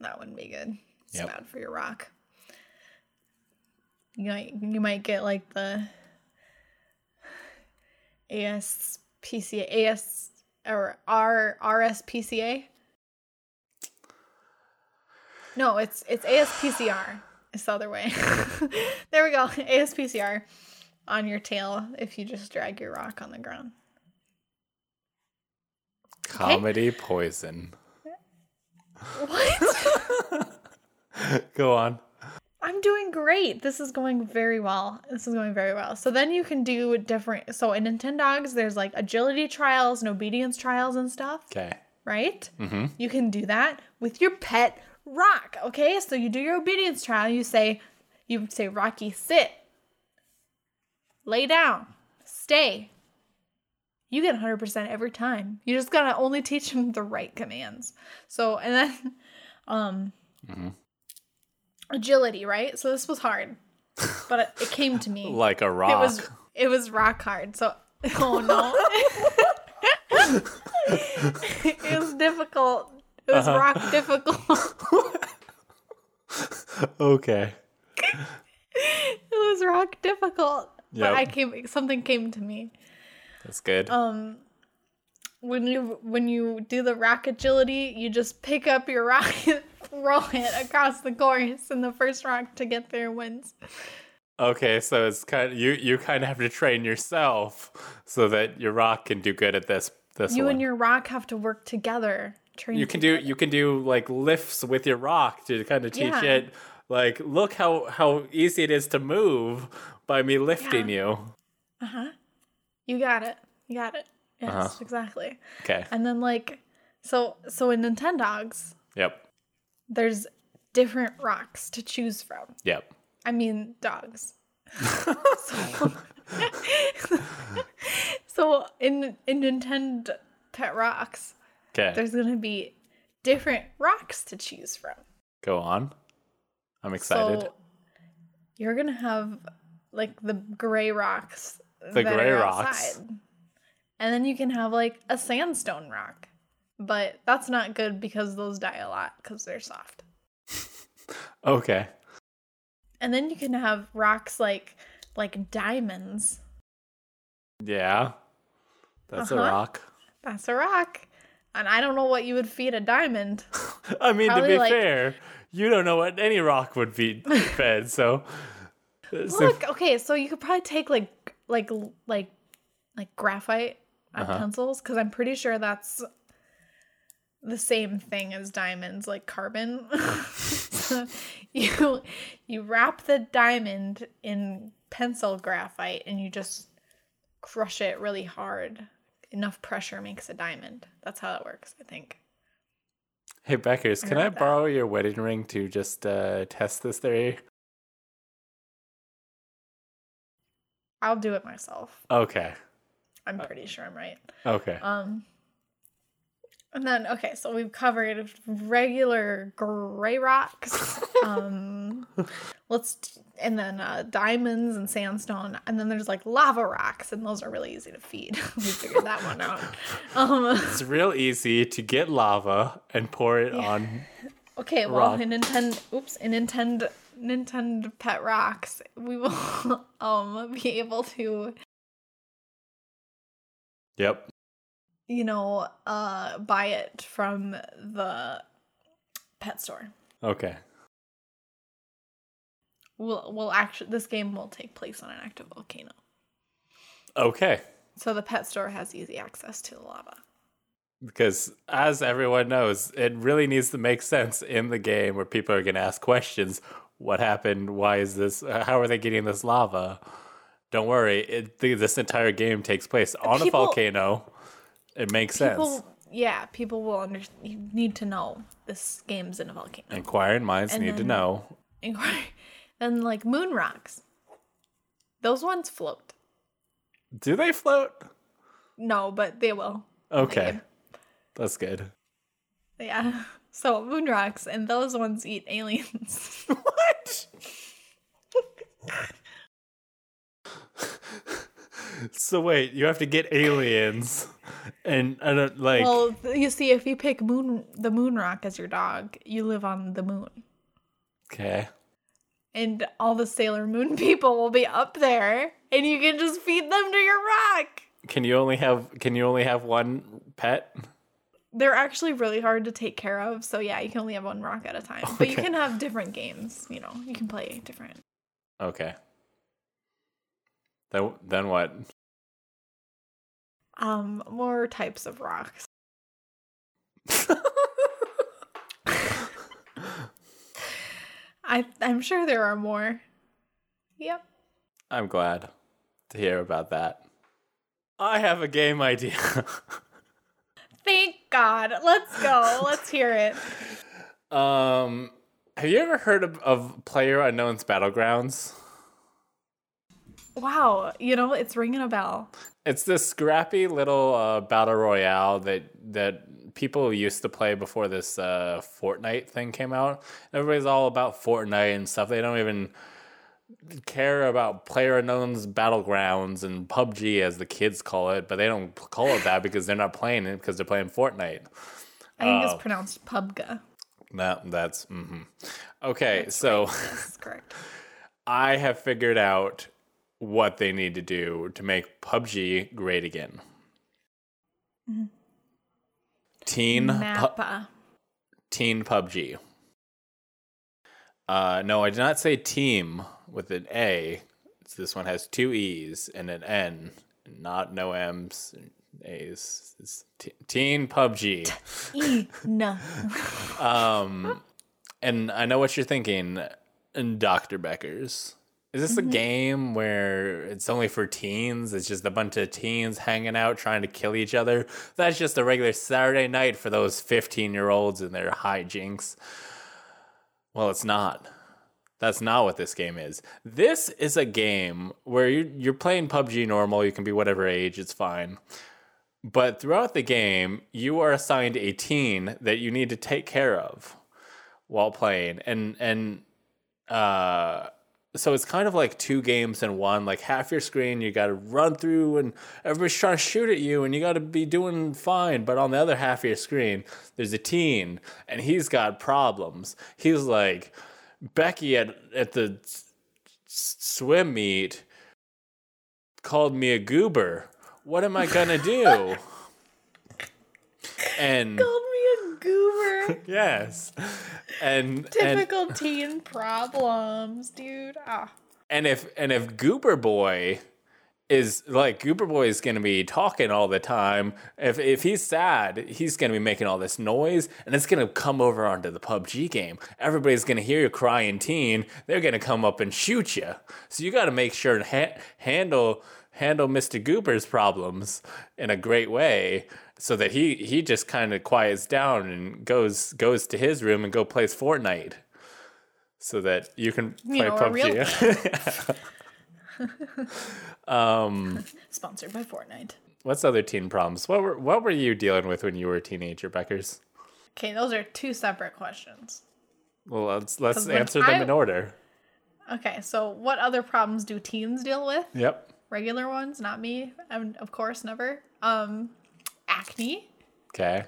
That wouldn't be good. It's Yep. bad for your rock. You might you might get like the ASPCA AS or R RSPCA. No, it's it's ASPCR. It's the other way. there we go. ASPCR on your tail if you just drag your rock on the ground. Comedy poison. What? Go on. I'm doing great. This is going very well. This is going very well. So then you can do different. So in Nintendogs, there's like agility trials and obedience trials and stuff, Okay. right? Mm-hmm. You can do that with your pet rock. Okay, so you do your obedience trial. You say, you say, Rocky, sit, lay down, stay. You get 100% every time. You just gotta only teach him the right commands. So and then, um, agility, right? So this was hard, but it, came to me. Like a rock. It was it was rock hard. So oh no, it was difficult. It was rock difficult. okay. it was rock difficult. Yep. But I came something came to me. That's good. Um when you when you do the rock agility, you just pick up your rock throw it across the course and the first rock to get there wins. okay, so it's kind of you you kind of have to train yourself so that your rock can do good at this this You one. and your rock have to work together. Train you can do you can do like lifts with your rock to kind of teach Yeah. it like look how how easy it is to move by me lifting you. Uh-huh. You got it. You got it. Yes, Uh-huh. exactly. Okay. And then like so so in Nintendogs, Yep. There's different rocks to choose from. Yep. I mean, dogs. so, so in in Nintendo Pet Rocks, Okay. there's gonna be different rocks to choose from. Go on. I'm excited. So you're gonna have like the gray rocks. The gray rocks. outside. And then you can have like a sandstone rock. But that's not good because those die a lot because they're soft. okay. And then you can have rocks like like diamonds. Yeah. That's a Uh-huh. rock. That's a rock. And I don't know what you would feed a diamond. I mean, to be like- fair, you don't know what any rock would be fed, so. so- Look, okay, so you could probably take like like like like graphite on Uh-huh. pencils because I'm pretty sure that's the same thing as diamonds, like carbon. So you you wrap the diamond in pencil graphite and you just crush it really hard. Enough pressure makes a diamond. That's how it works, I think. hey, Beckers, can I that. borrow your wedding ring to just uh, test this theory? I'll do it myself. Okay. I'm pretty sure I'm right. Okay. Um, and then okay, so we've covered regular gray rocks. um, let's and then uh, diamonds and sandstone, and then there's like lava rocks, and those are really easy to feed. we figured that one out. Um, It's real easy to get lava and pour it on. okay, well, Rock. in Nintendo, oops, in Nintendo, Nintendo Pet Rocks, we will um be able to Yep. You know, uh, buy it from the pet store. Okay. We'll, we'll actually, this game will take place on an active volcano. Okay. So the pet store has easy access to the lava. Because as everyone knows, it really needs to make sense in the game where people are going to ask questions. What happened? Why is this? How are they getting this lava? Don't worry. It, this entire game takes place on a volcano. It makes sense. Yeah, people will under, you need to know this game's in a volcano. Inquiring minds And need to know. Inquiry. Then like moon rocks. Those ones float. Do they float? No, but they will. Okay. That's good. Yeah. So moon rocks and those ones eat aliens. What? so wait, you have to get aliens, and I don't uh, like. well, you see, if you pick moon the moon rock as your dog, you live on the moon. okay. and all the Sailor Moon people will be up there, and you can just feed them to your rock. Can you only have? Can you only have one pet? They're actually really hard to take care of, so yeah, you can only have one rock at a time. But you can have different games. You know, you can play different. Okay. Then then what? Um, more types of rocks. I I'm sure there are more. Yep. I'm glad to hear about that. I have a game idea. Thank God. Let's go. Let's hear it. um, have you ever heard of, of Player Unknown's Battlegrounds? Wow. You know, it's ringing a bell. It's this scrappy little uh, battle royale that that people used to play before this uh, Fortnite thing came out. Everybody's all about Fortnite and stuff. They don't even care about Player Unknown's Battlegrounds and PUBG as the kids call it, but they don't call it that because they're not playing it because they're playing Fortnite. I think Oh. it's pronounced pubga. No, that's mhm. okay. so Yes, that's correct. I have figured out what they need to do to make PUBG great again. Teen Pu- Teen PUBG. Uh, no, I did not say team with an A. It's- This one has two E's and an N, not no M's and A's. It's te- Teen PUBG. E. No. Um, and I know what you're thinking, Dr. Beckers. Is this a game where it's only for teens? It's just a bunch of teens hanging out trying to kill each other? That's just a regular Saturday night for those 15 year olds and their hijinks. Well, it's not. That's not what this game is. This is a game where you're, you're playing PUBG normal. You can be whatever age, it's fine. But throughout the game, you are assigned a teen that you need to take care of while playing. And, and, uh, so it's kind of like two games in one. Like half your screen, you got to run through, and everybody's trying to shoot at you, and you got to be doing fine. But on the other half of your screen, there's a teen, and he's got problems. He's like Becky at at the swim meet called me a goober. What am I gonna do? and Called me a goober. yes, and and Typical teen problems, dude. Ah. And if and if Goober Boy is like Goober Boy is going to be talking all the time. If if he's sad, he's going to be making all this noise, and it's going to come over onto the PUBG game. Everybody's going to hear you crying teen. They're going to come up and shoot you. So you got to make sure to ha- handle handle Mr. Goober's problems in a great way. So that he, he just kind of quiets down and goes goes to his room and go plays Fortnite, so that you can play You know, PUBG. um, Sponsored by Fortnite. what's other teen problems? What were what were you dealing with when you were a teenager, Beckers? Okay, those are two separate questions. Well, let's let's answer them I- in order. Okay, so what other problems do teens deal with? Yep. Regular ones, not me. I'm, of course, never. Um, acne Okay.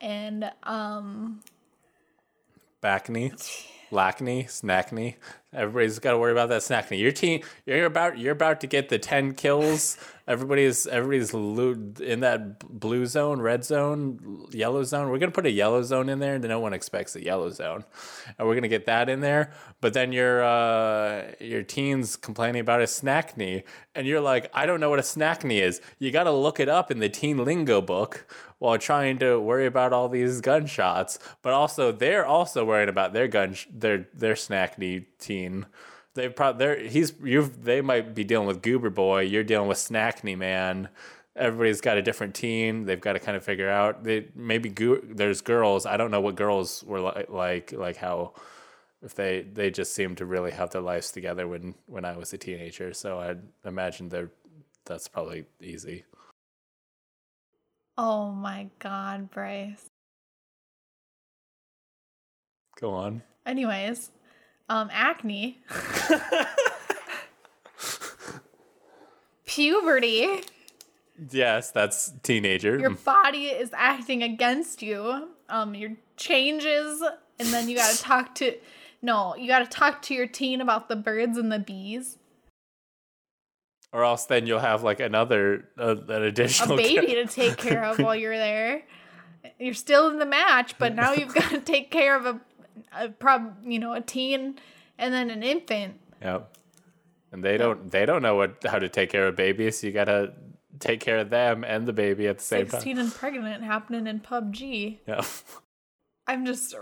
and um, Backney, lackney, snackney. Everybody's got to worry about that snack. knee. your team, you're about you're about to get the ten kills. everybody's everybody's in that blue zone, red zone, yellow zone. We're gonna put a yellow zone in there, and no one expects a yellow zone, and we're gonna get that in there. But then your uh, your teens complaining about a snack knee, and you're like, I don't know what a snack knee is. You got to look it up in the teen lingo book while trying to worry about all these gunshots. But also, they're also worrying about their gun, sh- their their snack knee 2018. They've probably they're he's you've they might be dealing with Goober Boy. You're dealing with Snackney Man. Everybody's got a different team. They've got to kind of figure out. They maybe go, there's girls. I don't know what girls were like like like how if they they just seem to really have their lives together when when I was a teenager. So I imagine they're that's probably easy. Oh my god, Bryce. Go on. Anyways, um, acne, puberty. Yes, that's teenager. Your body is acting against you. Um, your changes, and then you got to talk to. No, you got to talk to your teen about the birds and the bees. or else then you'll have like another uh, an A additional baby kid. to take care of while you're there. You're still in the match, but now you've got to take care of a, a prob, you know, a teen and then an infant. Yep. And they don't they don't know what how to take care of babies. You gotta take care of them and the baby at the same time. 16 and pregnant happening in PUBG. Yep. I'm just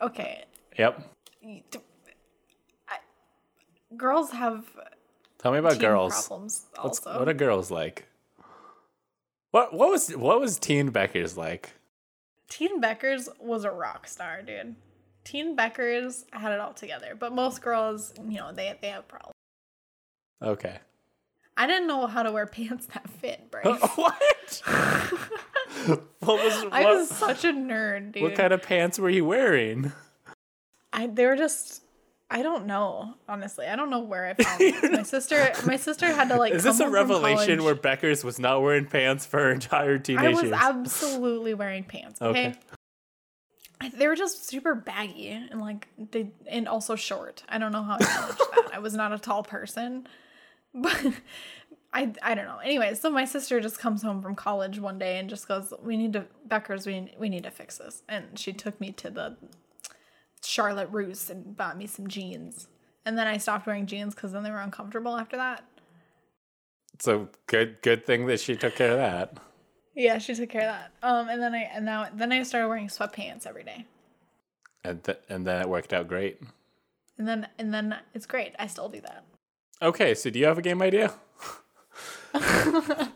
okay. Yep. I, girls have Tell me about girls. problems What's, also. what are girls like? What what was what was Teen Becker's like? Teen Beckers was a rock star, dude. Teen Beckers had it all together, but most girls, you know, they they have problems. Okay. I didn't know how to wear pants that fit, Bryce. what? what was I was such a nerd, dude. what kind of pants were you wearing? I they were just I don't know, honestly. I don't know where I found these. My sister my sister had to like Is this a revelation where Becker's was not wearing pants for her entire teenage I was years? absolutely wearing pants, okay? Okay. They were just super baggy and like they and also short. I don't know how I managed that. I was not a tall person. But I I don't know. Anyway, so my sister just comes home from college one day and just goes, "We need to Becker's we we need to fix this." And she took me to the Charlotte Russe and bought me some jeans. And then I stopped wearing jeans cuz then they were uncomfortable after that. so good good thing that she took care of that. Yeah, she took care of that. Um and then I and now then I started wearing sweatpants every day. And th- and then it worked out great. And then and then it's great. I still do that. Okay, so do you have a game idea?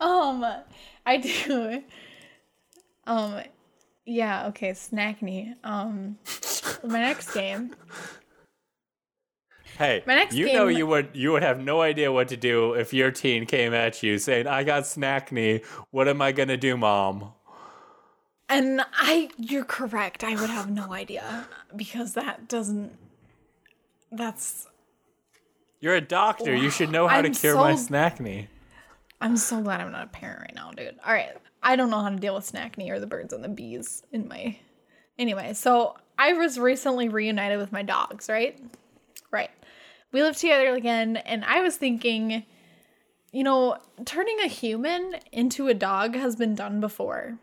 Um, I do. Um, yeah. Okay, Snackney. Um, my next game. Hey, My next you know you would you would have no idea what to do if your teen came at you saying, "I got snack knee. What am I gonna do, mom?" And I, you're correct. I would have no idea because that doesn't. That's. You're a doctor. You should know how to I'm cure my snack knee. I'm so glad I'm not a parent right now, dude. All right, I don't know how to deal with snack knee or the birds and the bees in my. Anyway, so I was recently reunited with my dogs? Right. We lived together again, and I was thinking, you know, turning a human into a dog has been done before.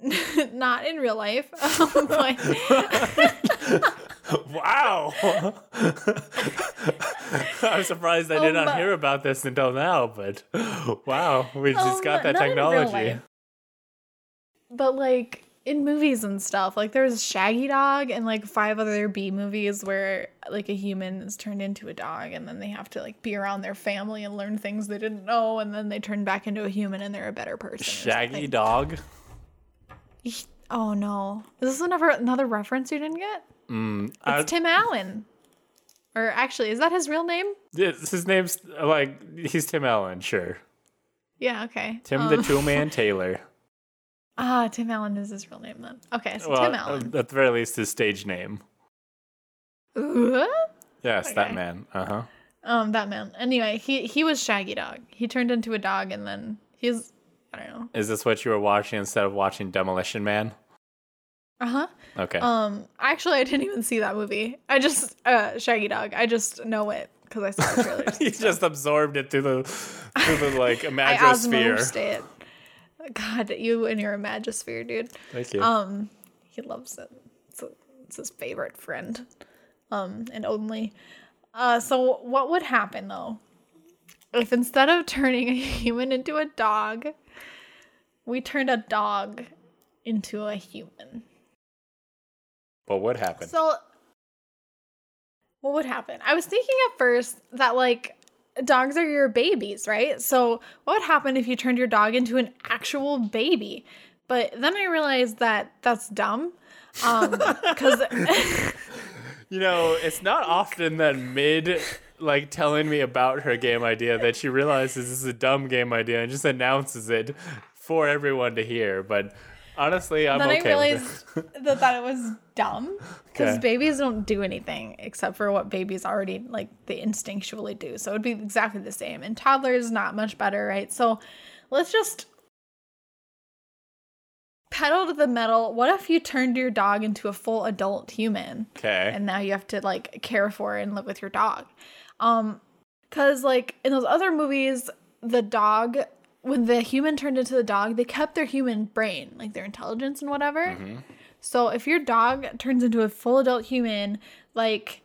Not in real life, but Wow. I'm surprised I did Um, not hear about this until now, but wow, we just Um, got that not in real technology. But like in movies and stuff, like there's Shaggy Dog and like five other B movies where like a human is turned into a dog and then they have to like be around their family and learn things they didn't know and then they turn back into a human and they're a better person. Shaggy dog. Oh no. Is this another another reference you didn't get? Mm, It's I- Tim Allen. Or actually, is that his real name? Yes, his name's like he's Tim Allen, sure. Yeah, okay. Tim Um, the Toolman Taylor. Ah, Tim Allen is his real name then. Okay, so Well, Tim Allen. at the very least, his stage name. Ooh. Yes, that man. Uh huh. Um, that man. Anyway, he he was Shaggy Dog. He turned into a dog, and then he's I don't know. Is this what you were watching instead of watching Demolition Man? Uh huh. Okay. Um, actually, I didn't even see that movie. I just uh Shaggy Dog. I just know it because I saw the trailers. he just absorbed it through the through the like I imagosphere. osmosed it. God, you and your imagosphere, dude. Thank you. Um, he loves it. It's, a, it's his favorite friend. Um, and only. Uh, so what would happen though if instead of turning a human into a dog, we turned a dog into a human? what would happen? So, what would happen? I was thinking at first that like dogs are your babies, right? So, what would happen if you turned your dog into an actual baby? But then I realized that that's dumb. Um, because You know, it's not often that mid like telling me about her game idea that she realizes this is a dumb game idea and just announces it for everyone to hear. But honestly, I'm then okay I realized that, that it was dumb because Okay. babies don't do anything except for what babies already like they instinctually do. So it'd be exactly the same. And toddlers not much better, right? So let's just pedal to the metal. What if you turned your dog into a full adult human? Okay. and now you have to like care for and live with your dog um because like in those other movies the dog when the human turned into the dog they kept their human brain like their intelligence and whatever. Mm-hmm. So if your dog turns into a full adult human like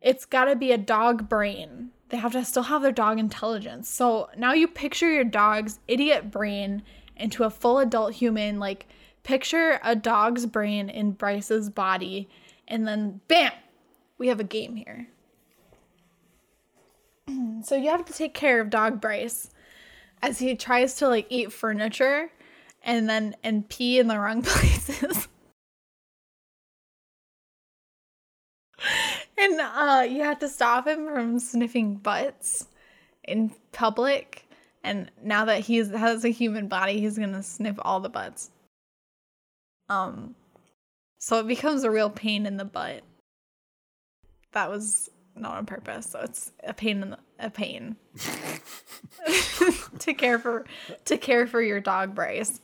it's got to be a dog brain. They have to still have their dog intelligence. So now you picture your dog's idiot brain into a full adult human like picture a dog's brain in bryce's body and then bam we have a game here. So you have to take care of dog bryce as he tries to like eat furniture and then and pee in the wrong places. And uh you have to stop him from sniffing butts in public. And now that he has a human body he's gonna sniff all the butts. Um so it becomes a real pain in the butt. That was not on purpose so it's a pain in the, a pain. To care for to care for your dog bryce.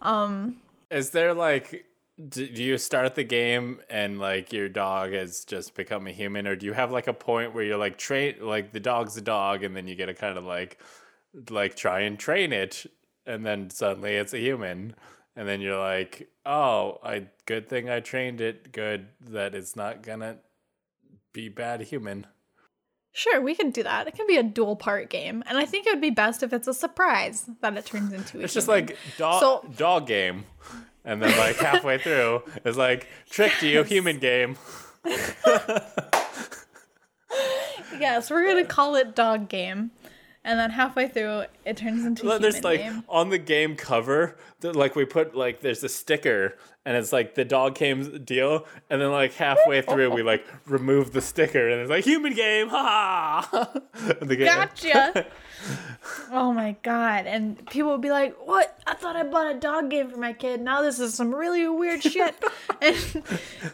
Um Is there like do, do you start the game and like your dog has just become a human or do you have like a point where you're like train like the dog's a dog and then you get to kind of like like try and train it and then suddenly it's a human and then you're like oh i good thing i trained it good that it's not gonna be bad human Sure, we can do that. It can be a dual part game. And I think it would be best if it's a surprise that it turns into a it's just human. like dog So- dog game and then like halfway through it's like tricked you human game Yes, we're gonna call it dog game. And then halfway through it turns into Well, there's like game. on the game cover, the, like we put like there's a sticker and it's like the dog game deal, and then like halfway through we like remove the sticker and it's like human game, ha! ha. the game. Gotcha. oh my god! And people would be like, "What? I thought I bought a dog game for my kid. Now this is some really weird shit." and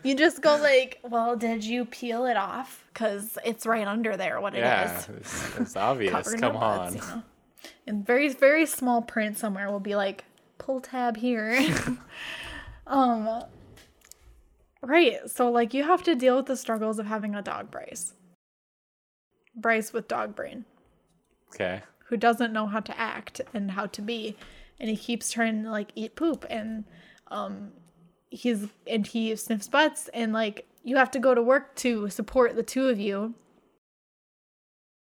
you just go like, "Well, did you peel it off? Because it's right under there. What it is." Yeah, it's, it's obvious. Come nuts, on. you know? In very very small print somewhere will be like, "Pull tab here." um. Right. So like you have to deal with the struggles of having a dog, Bryce. Bryce with dog brain Okay. who doesn't know how to act and how to be and he keeps trying to like eat poop and um he's and he sniffs butts and like you have to go to work to support the two of you.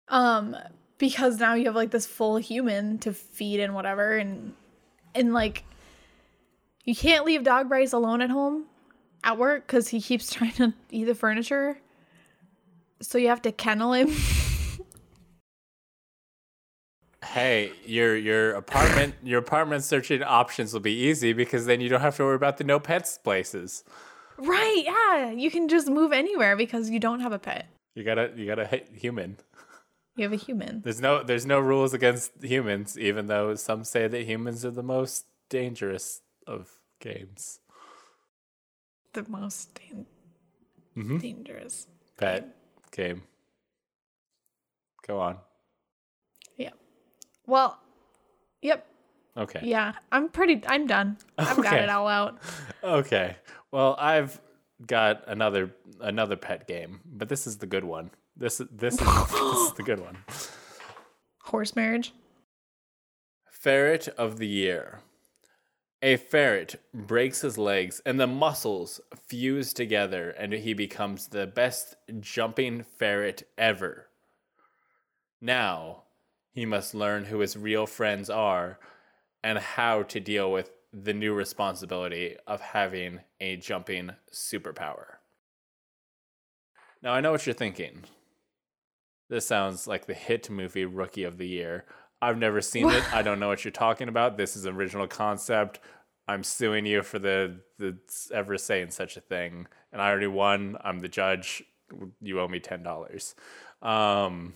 Um because now you have like this full human to feed and whatever and and like you can't leave dog bryce alone at home at work because he keeps trying to eat the furniture. So you have to kennel him. Hey, your your apartment your apartment searching options will be easy because then you don't have to worry about the no pets places. Right, yeah. You can just move anywhere because you don't have a pet. You gotta you gotta hit human. You have a human. There's no there's no rules against humans, even though some say that humans are the most dangerous of games. The most dan- Mhm. dangerous. Pet game. Go on. Yeah. Well, yep. Okay. Yeah. I'm pretty, I'm done. I've got it all out. Okay. Well, I've got another another pet game, but this is the good one. This this is, this is the good one. Horse marriage. Ferret of the year. A ferret breaks his legs and the muscles fuse together and he becomes the best jumping ferret ever. Now, he must learn who his real friends are and how to deal with the new responsibility of having a jumping superpower. Now, I know what you're thinking. This sounds like the hit movie Rookie of the Year. I've never seen it. I don't know what you're talking about. This is an original concept. I'm suing you for the the ever saying such a thing, and I already won. I'm the judge. You owe me ten dollars. Um.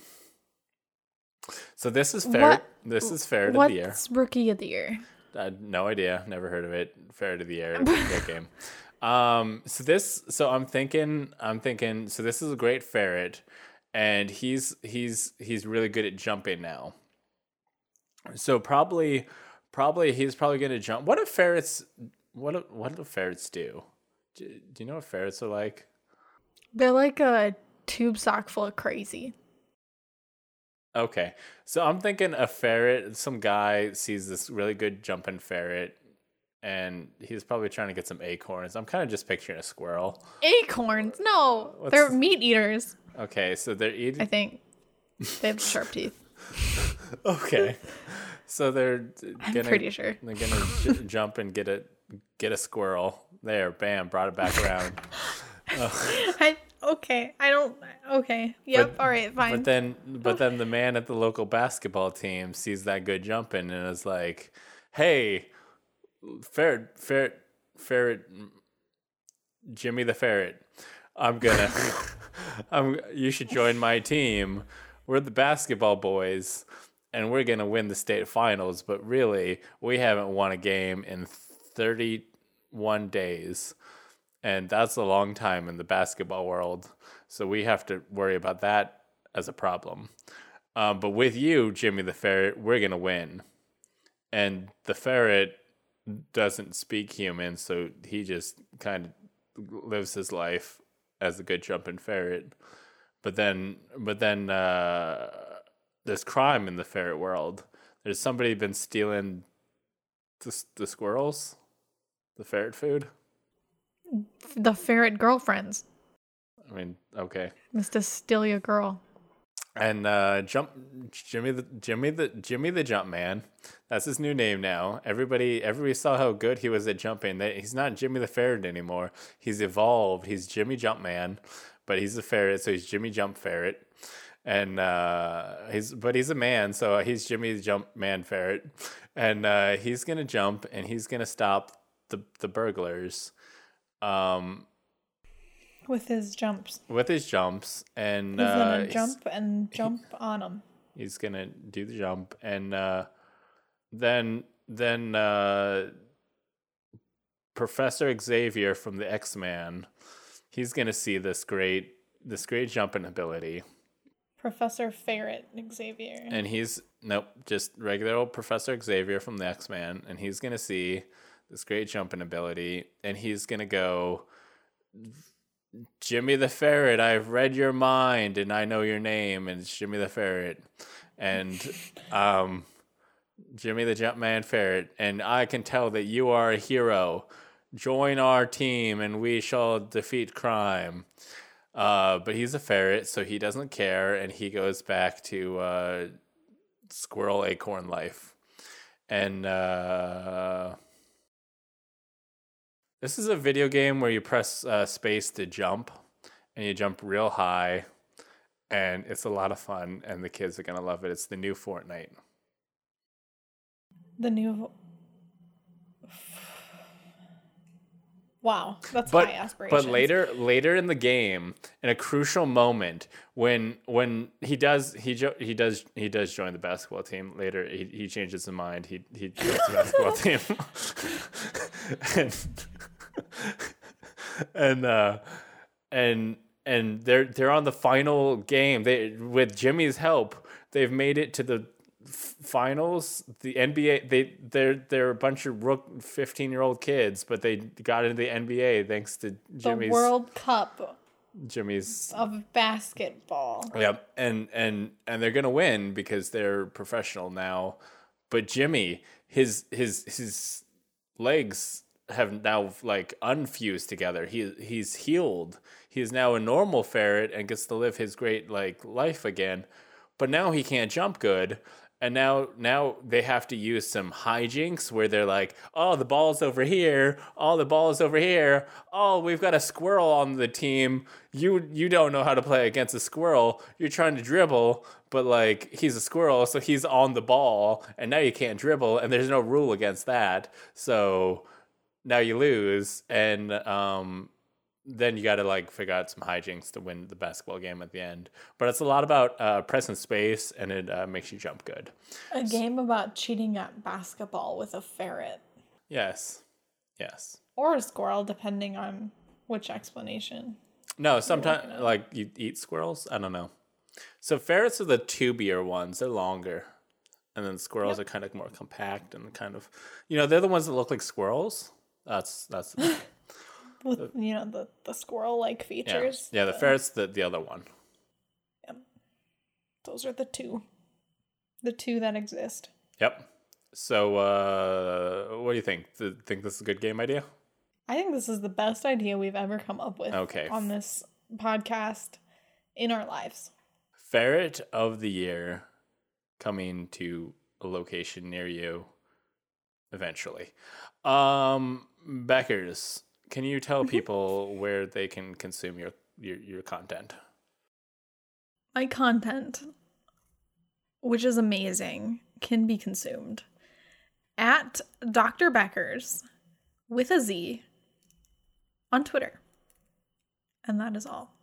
So this is fair. What- This is ferret of the year. What's rookie of the year? I had no idea. Never heard of it. Ferret of the air. Great game. Um, so this, so I'm thinking, I'm thinking. So this is a great ferret, and he's he's he's really good at jumping now. So probably, probably he's probably going to jump. What do ferrets? What do, what do ferrets do? do? Do you know what ferrets are like? They're like a tube sock full of crazy. Okay, so I'm thinking a ferret. Some guy sees this really good jumping ferret, and he's probably trying to get some acorns. I'm kind of just picturing a squirrel. Acorns. No, What's- they're meat eaters, Okay, so they're eating I think. They have sharp teeth. Okay, so they're I'm gonna pretty sure. they're gonna j- jump and get a get a squirrel. There, bam, brought it back around. Uh, I, okay. I don't. Okay. Yep. But- all right. Fine. But then, but then the man at the local basketball team sees that good jumping and is like, "Hey, ferret, ferret, ferret, Jimmy the ferret, I'm gonna, I'm. You should join my team. We're the basketball boys, and we're gonna win the state finals. But really, we haven't won a game in 31 days." And that's a long time in the basketball world. So we have to worry about that as a problem. Um, but with you, Jimmy the ferret, we're gonna win. And the ferret doesn't speak human, so he just kind of lives his life as a good jumping ferret. But then, but then, uh, there's crime in the ferret world. There's somebody been stealing the, the squirrels, the ferret food. The ferret girlfriends. I mean, okay. Mr. Steal Girl. And uh, jump Jimmy the Jimmy the Jimmy the Jump Man. That's his new name now. Everybody everybody saw how good he was at jumping. That he's not Jimmy the Ferret anymore. He's evolved. He's Jimmy Jump Man, but he's a ferret, so he's Jimmy Jump Ferret. and uh, he's but he's a man, so he's Jimmy the Jump Man Ferret, and uh, he's gonna jump and he's gonna stop the the burglars, um, With his jumps. with his jumps, and He's uh, gonna he's- jump and jump on him. he's gonna do the jump and uh then then uh professor xavier from the x-man he's gonna see this great this great jumping ability Professor Ferret Xavier. and he's nope just regular old professor xavier from the x-man and he's gonna see this great jumping ability and he's gonna go jimmy the ferret i've read your mind and i know your name and it's jimmy the ferret. And um jimmy the jumpman ferret and i can tell that you are a hero. Join our team and we shall defeat crime. Uh, but he's a ferret, so he doesn't care, and he goes back to uh, squirrel acorn life. And uh, this is a video game where you press uh, space to jump, and you jump real high, and it's a lot of fun, and the kids are gonna love it. It's the new Fortnite. The new. Wow, that's but high aspirations. but later later in the game in a crucial moment when when he does he jo- he does he does join the basketball team later he, he changes his mind he he joins the basketball team and and uh and and they're they're on the final game they with Jimmy's help they've made it to the f- finals the NBA they they're they're a bunch of rook 15 year old kids but they got into the NBA thanks to Jimmy's the World Cup Jimmy's of basketball. Yep, and and and they're gonna win because they're professional now. But Jimmy, his his his legs have now like unfused together. He he's healed. He is now a normal ferret and gets to live his great like life again. But now he can't jump good. And now now they have to use some hijinks where they're like, oh, the ball's over here. Oh, the ball's over here. Oh, we've got a squirrel on the team. You you don't know how to play against a squirrel. You're trying to dribble, but like he's a squirrel, so he's on the ball, and now you can't dribble, and there's no rule against that. So now you lose, and um, then you got to like figure out some hijinks to win the basketball game at the end. But it's a lot about uh, pressing space, and it uh, makes you jump good. A game about cheating at basketball with a ferret Yes, yes. or a squirrel, depending on which explanation. No, sometimes like you eat squirrels. I don't know. So ferrets are the tubier ones. They're longer, and then squirrels are kind of more compact and kind of, you know, they're the ones that look like squirrels. That's that's yeah. With you know the the squirrel like features. Yeah, yeah the ferret's the the other one. Those are the two. The two that exist. Yep. So, uh, what do you think? Th- think this is a good game idea? I think this is the best idea we've ever come up with Okay. on this podcast in our lives. Ferret of the year coming to a location near you eventually. Um, Beckers, can you tell people where they can consume your your, your content? My content, which is amazing, can be consumed at Dr. Becker's with a Z on Twitter. And that is all.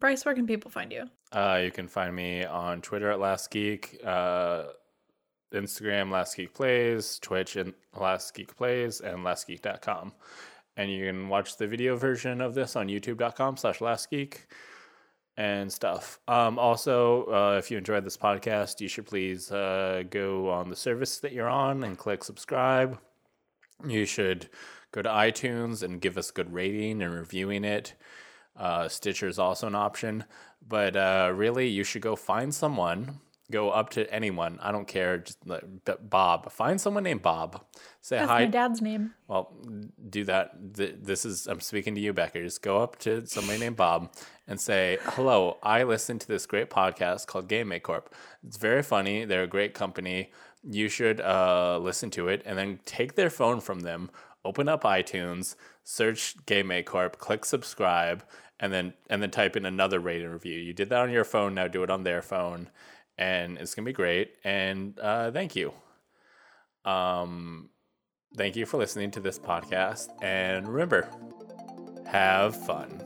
Bryce, where can people find you? Uh, you can find me on Twitter at Last Geek, uh, Instagram Last Geek Plays, Twitch and Last Geek Plays, and LastGeek.com. And you can watch the video version of this on YouTube.com slash Last Geek and stuff. Um, also, uh, if you enjoyed this podcast, you should please uh, go on the service that you're on and click subscribe. You should go to iTunes and give us good rating and reviewing it. Uh, Stitcher is also an option, but uh, really, you should go find someone. Go up to anyone. I don't care. Just like, Bob. Find someone named Bob. Say That's hi. my dad's name. Well, do that. This is I'm speaking to you, Beckers. Go up to somebody named Bob and say, "Hello, I listen to this great podcast called GameMakeCorp. It's very funny. They're a great company. You should uh, listen to it." And then take their phone from them, open up iTunes, search GameMakeCorp, click subscribe, and then and then type in another rating review. You did that on your phone, now do it on their phone, and it's gonna be great. And uh, thank you. Um, thank you for listening to this podcast, and remember, have fun.